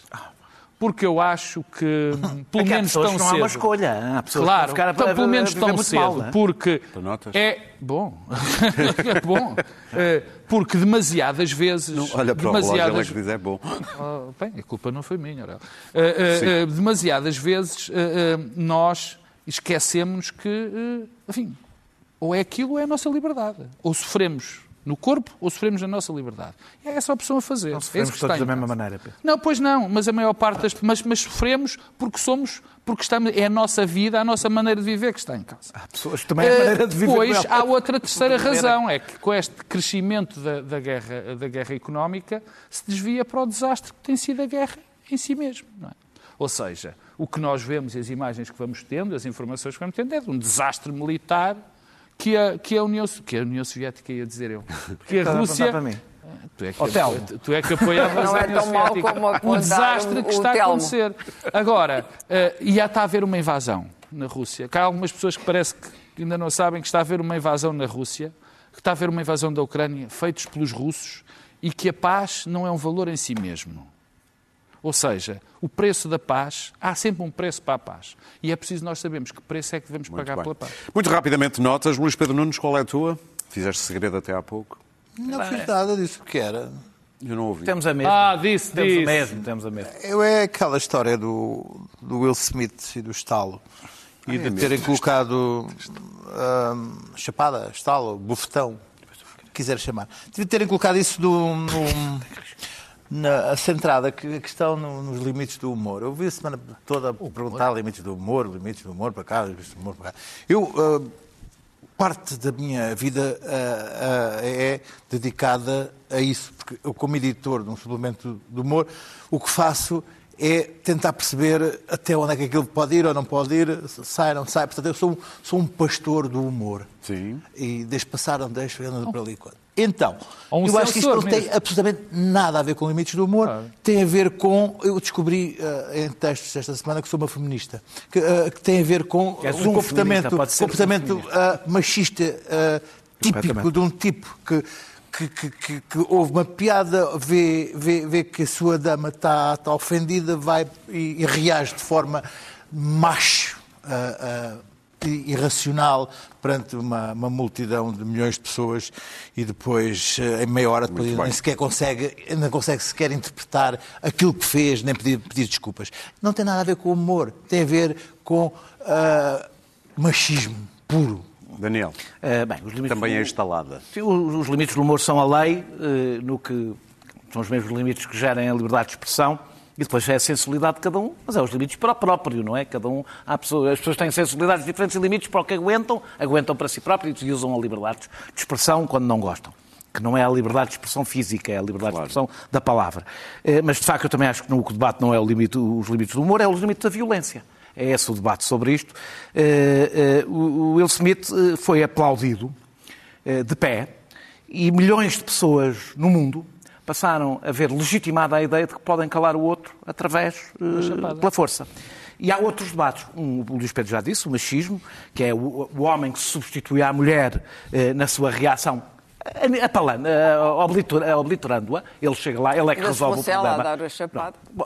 Porque eu acho que, (laughs) pelo É que menos tão que não há cedo... uma escolha. Há pessoas que claro, vão ficar a- então, a- pelo a menos tão cedo, mal, não é? porque notas? é bom, (laughs) é bom, porque demasiadas vezes, Olha para o relógio, é demasiadas que diz é bom. Oh, bem, a culpa não foi minha, Aurélio. Eh, eh, eh, demasiadas vezes nós esquecemos que, enfim, ou é aquilo ou é a nossa liberdade. Ou sofremos no corpo ou sofremos na nossa liberdade. É essa a opção a fazer. Não é sofremos que está todos da mesma maneira. Pedro. Não, pois não, mas a maior parte das mas, mas sofremos porque somos, porque estamos, é a nossa vida, a nossa maneira de viver que está em causa. Há pessoas que também é a maneira de viver Pois há outra terceira razão, é que com este crescimento da, da guerra, da guerra económica se desvia para o desastre que tem sido a guerra em si mesmo. Não é? Ou seja, o que nós vemos e as imagens que vamos tendo, as informações que vamos tendo, é de um desastre militar que a, que a, União, que a União Soviética, ia dizer eu, que a Rússia... apontar para mim. Tu é que, Telmo. tu, é que apoiavas Não a é União tão mau Soviética. O desastre que o está a acontecer. Agora, eh, ia estar a haver uma invasão na Rússia. Que há algumas pessoas que parece que ainda não sabem que está a haver uma invasão na Rússia, que está a haver uma invasão da Ucrânia, feitos pelos russos, e que a paz não é um valor em si mesmo. Ou seja, o preço da paz, há sempre um preço para a paz. E é preciso nós sabermos que preço é que devemos pagar bem. pela paz. Muito rapidamente, notas. Luís Pedro Nunes, qual é a tua? Fizeste segredo até há pouco. Não fiz nada disso que era. Eu não ouvi. Temos a mesma. Ah, disse, temos disse. a mesma, temos a mesma. Eu é aquela história do, do Will Smith e do estalo. E de é terem colocado hum, chapada, estalo, bufetão, quiser chamar. De terem colocado isso do, no- (laughs) na centrada, que a questão no- nos limites do humor. Eu vi a semana toda a perguntar limites do humor, limites do humor para cá, limites do humor para cá. Eu, hum, parte da minha vida ah, ah, é dedicada a isso, porque eu, como editor de um suplemento do humor, o que faço é tentar perceber até onde é que aquilo pode ir ou não pode ir, sai ou não sai. Portanto, eu sou, um- sou um pastor do humor. Sim. E deixo passar, não deixo, ando por ali. Então, um eu acho que isto não tem mesmo. absolutamente nada a ver com limites do humor. Tem a ver com. Eu descobri eh, em textos esta semana que sou uma feminista. Que, eh, que tem a ver com um comportamento, comportamento eh, machista eh, típico de um tipo que. Que, que, que, que houve uma piada, vê, vê, vê que a sua dama está está ofendida, vai e, e reage de forma macho, ah, e irracional perante uma, uma multidão de milhões de pessoas e depois, eh, em meia hora, depois, nem sequer consegue, não consegue sequer interpretar aquilo que fez, nem pedir, pedir desculpas. Não tem nada a ver com humor, tem a ver com ah, machismo puro. Daniel, Eh, bem, os limites também do- é instalada. Os os limites do humor são a lei, eh, no que são os mesmos limites que gerem a liberdade de expressão. E depois é a sensibilidade de cada um, mas é os limites para o próprio, não é? Cada um, as pessoas têm sensibilidades diferentes e limites para o que aguentam, aguentam para si próprios e usam a liberdade de expressão quando não gostam. Que não é a liberdade de expressão física, é a liberdade de expressão da palavra. Eh, Mas, de facto, eu também acho que o debate não é o limite, os limites do humor, é os limites da violência. É esse o debate sobre isto. Eh, eh, O Will Smith foi aplaudido de pé e milhões de pessoas no mundo passaram a ver legitimada a ideia de que podem calar o outro através pela força. E há outros debates. Um, o Luís Pedro já disse, o machismo, que é o, o homem que se substitui à mulher eh, na sua reação, a- apalando, obliterando-a. Ele chega lá, ele é que Mas resolve o ela a problema. dar a chapada. Bom,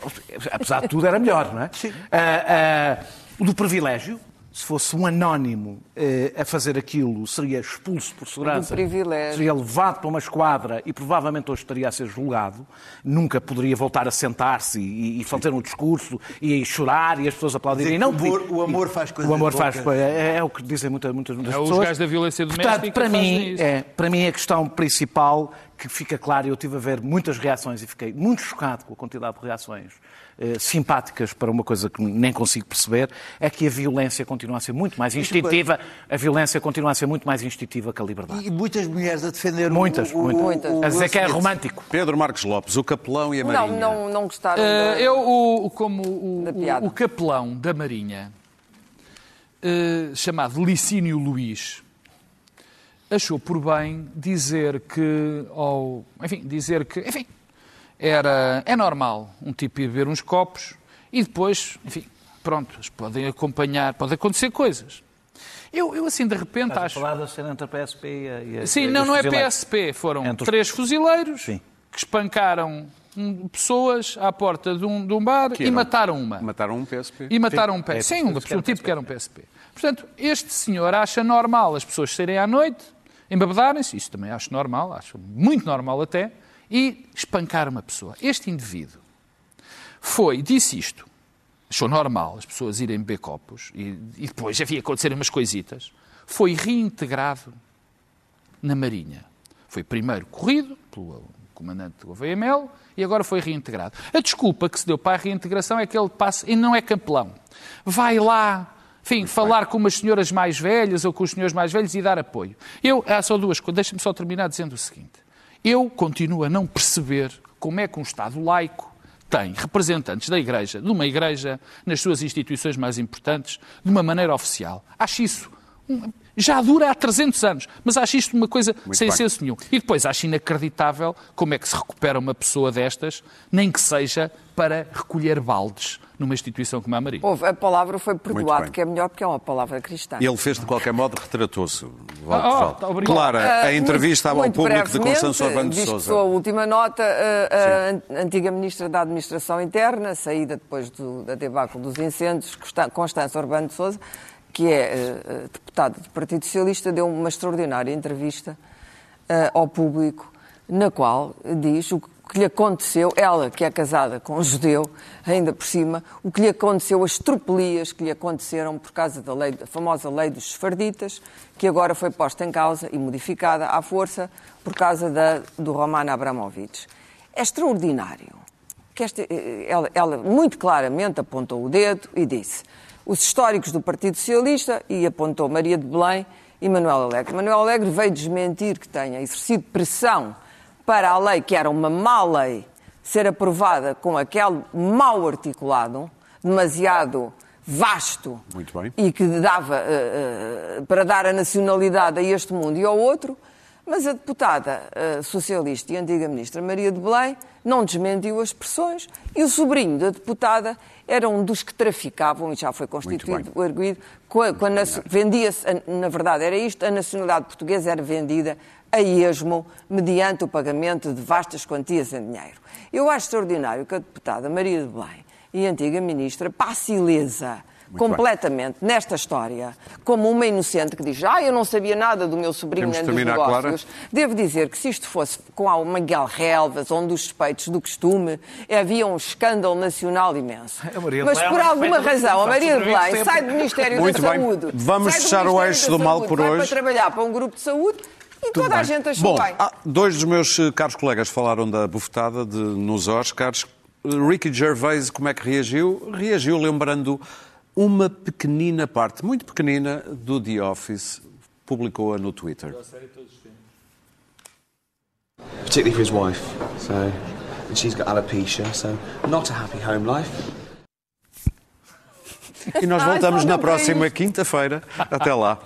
apesar de tudo, era melhor, não é? Ah, ah, o do privilégio, se fosse um anónimo eh, a fazer aquilo, seria expulso por segurança. Do privilégio. Seria levado para uma esquadra e provavelmente hoje estaria a ser julgado. Nunca poderia voltar a sentar-se e, e fazer um discurso e chorar e as pessoas aplaudirem. Dizer E não o amor- pedir- o amor faz coisas O amor faz é, é o que dizem muitas, muitas, muitas É os pessoas. gajos da violência Portanto, doméstica para fazem mim, isso. é, para mim, a questão principal que fica clara, e eu tive a ver muitas reações e fiquei muito chocado com a quantidade de reações eh, simpáticas para uma coisa que nem consigo perceber, é que a violência continua a ser muito mais instintiva, a violência continua a ser muito mais instintiva que a liberdade. E muitas mulheres a defender o- Muitas, o, o, muitas. o- A dizer o que é romântico. Pedro Marcos Lopes, o capelão e a Não, Marinha. não, não gostaram Eh, da- eu, o- como o, Da o- piada. o capelão da Marinha, eh, chamado Licínio Luís, achou por bem dizer que, ou, enfim, dizer que, enfim, era, é normal um tipo ir beber uns copos e depois, enfim, pronto, podem acompanhar, pode acontecer coisas. Eu, eu assim, de repente, Estás a acho... falar da cena entre a PSP e a, a Sim, e não, não é. PSP. Foram os- três fuzileiros Sim. que espancaram pessoas à porta de um, de um bar Que e eram- mataram uma. Mataram um PSP. E mataram um é, PSP. Sim, um, um tipo que era um PSP. Portanto, este senhor acha normal as pessoas saírem à noite, embabedarem-se, isso também acho normal, acho muito normal até, e espancar uma pessoa. Este indivíduo foi, disse isto, achou normal as pessoas irem beber copos e, e depois havia acontecerem umas coisitas, foi reintegrado na Marinha. Foi primeiro corrido pelo comandante do VML e agora foi reintegrado. A desculpa que se deu para a reintegração é que ele passa, e não é capelão, vai lá, enfim, falar com umas senhoras mais velhas ou com os senhores mais velhos e dar apoio. Eu, há só duas coisas, deixa-me só terminar dizendo o seguinte. Eu continuo a não perceber como é que um Estado laico tem representantes da Igreja, de uma Igreja, nas suas instituições mais importantes, de uma maneira oficial. Acho isso. Já dura há 300 anos, mas acho isto uma coisa sem bem. senso nenhum. E depois acho inacreditável como é que se recupera uma pessoa destas, nem que seja para recolher baldes numa instituição como a Marinha. Houve, a palavra foi perdoado, que é melhor porque é uma palavra cristã. Ele fez de qualquer modo, retratou-se. Ah, oh, tá. Clara, a Ah, entrevista muito- ao muito público de Constâncio Urbano de Sousa. que sou a última nota, a, a antiga Ministra da Administração Interna, saída depois do, da debacle dos incêndios, Constância Urbano de Sousa, que é eh, deputada do Partido Socialista, deu uma extraordinária entrevista eh, ao público, na qual diz o que lhe aconteceu, ela que é casada com um judeu, ainda por cima, o que lhe aconteceu, as tropelias que lhe aconteceram por causa da, lei, da famosa lei dos sefarditas, que agora foi posta em causa e modificada à força por causa da, do Roman Abramovich. É extraordinário que esta, eh, ela, ela muito claramente apontou o dedo e disse os históricos do Partido Socialista e apontou Maria de Belém e Manuel Alegre. Manuel Alegre veio desmentir que tenha exercido pressão para a lei, que era uma má lei, ser aprovada com aquele mal articulado, demasiado vasto e que dava eh, eh, para dar a nacionalidade a este mundo e ao outro, mas a deputada eh, socialista e antiga ministra Maria de Belém não desmentiu as expressões e o sobrinho da deputada era um dos que traficavam, e já foi constituído o arguído, quando vendia-se, na verdade era isto, a nacionalidade portuguesa era vendida a esmo mediante o pagamento de vastas quantias em dinheiro. Eu acho extraordinário que a deputada Maria de Belém e a antiga ministra passe ilesa Muito bem. completamente nesta história, como uma inocente que diz: Ah, eu não sabia nada do meu sobrinho Temos nem dos terminar, negócios. Devo dizer que se isto fosse com o Miguel Relvas ou um dos suspeitos do costume, havia um escândalo nacional imenso. A Mas por é uma alguma razão, a Maria de Belém sempre. sai do Ministério Muito da bem. Saúde. Vamos do fechar o eixo da do mal por vai hoje. para trabalhar para um grupo de saúde e toda a bem. gente achou Bom, bem. ah, dois dos meus eh, caros colegas falaram da bufetada de, nos Oscars. Ricky Gervais, como é que reagiu? Reagiu lembrando uma pequenina parte, muito pequenina, do The Office. Publicou-a no Twitter. particularly for his wife. So, and she's got alopecia, so not a happy home life. E nós voltamos na próxima quinta-feira. Até lá.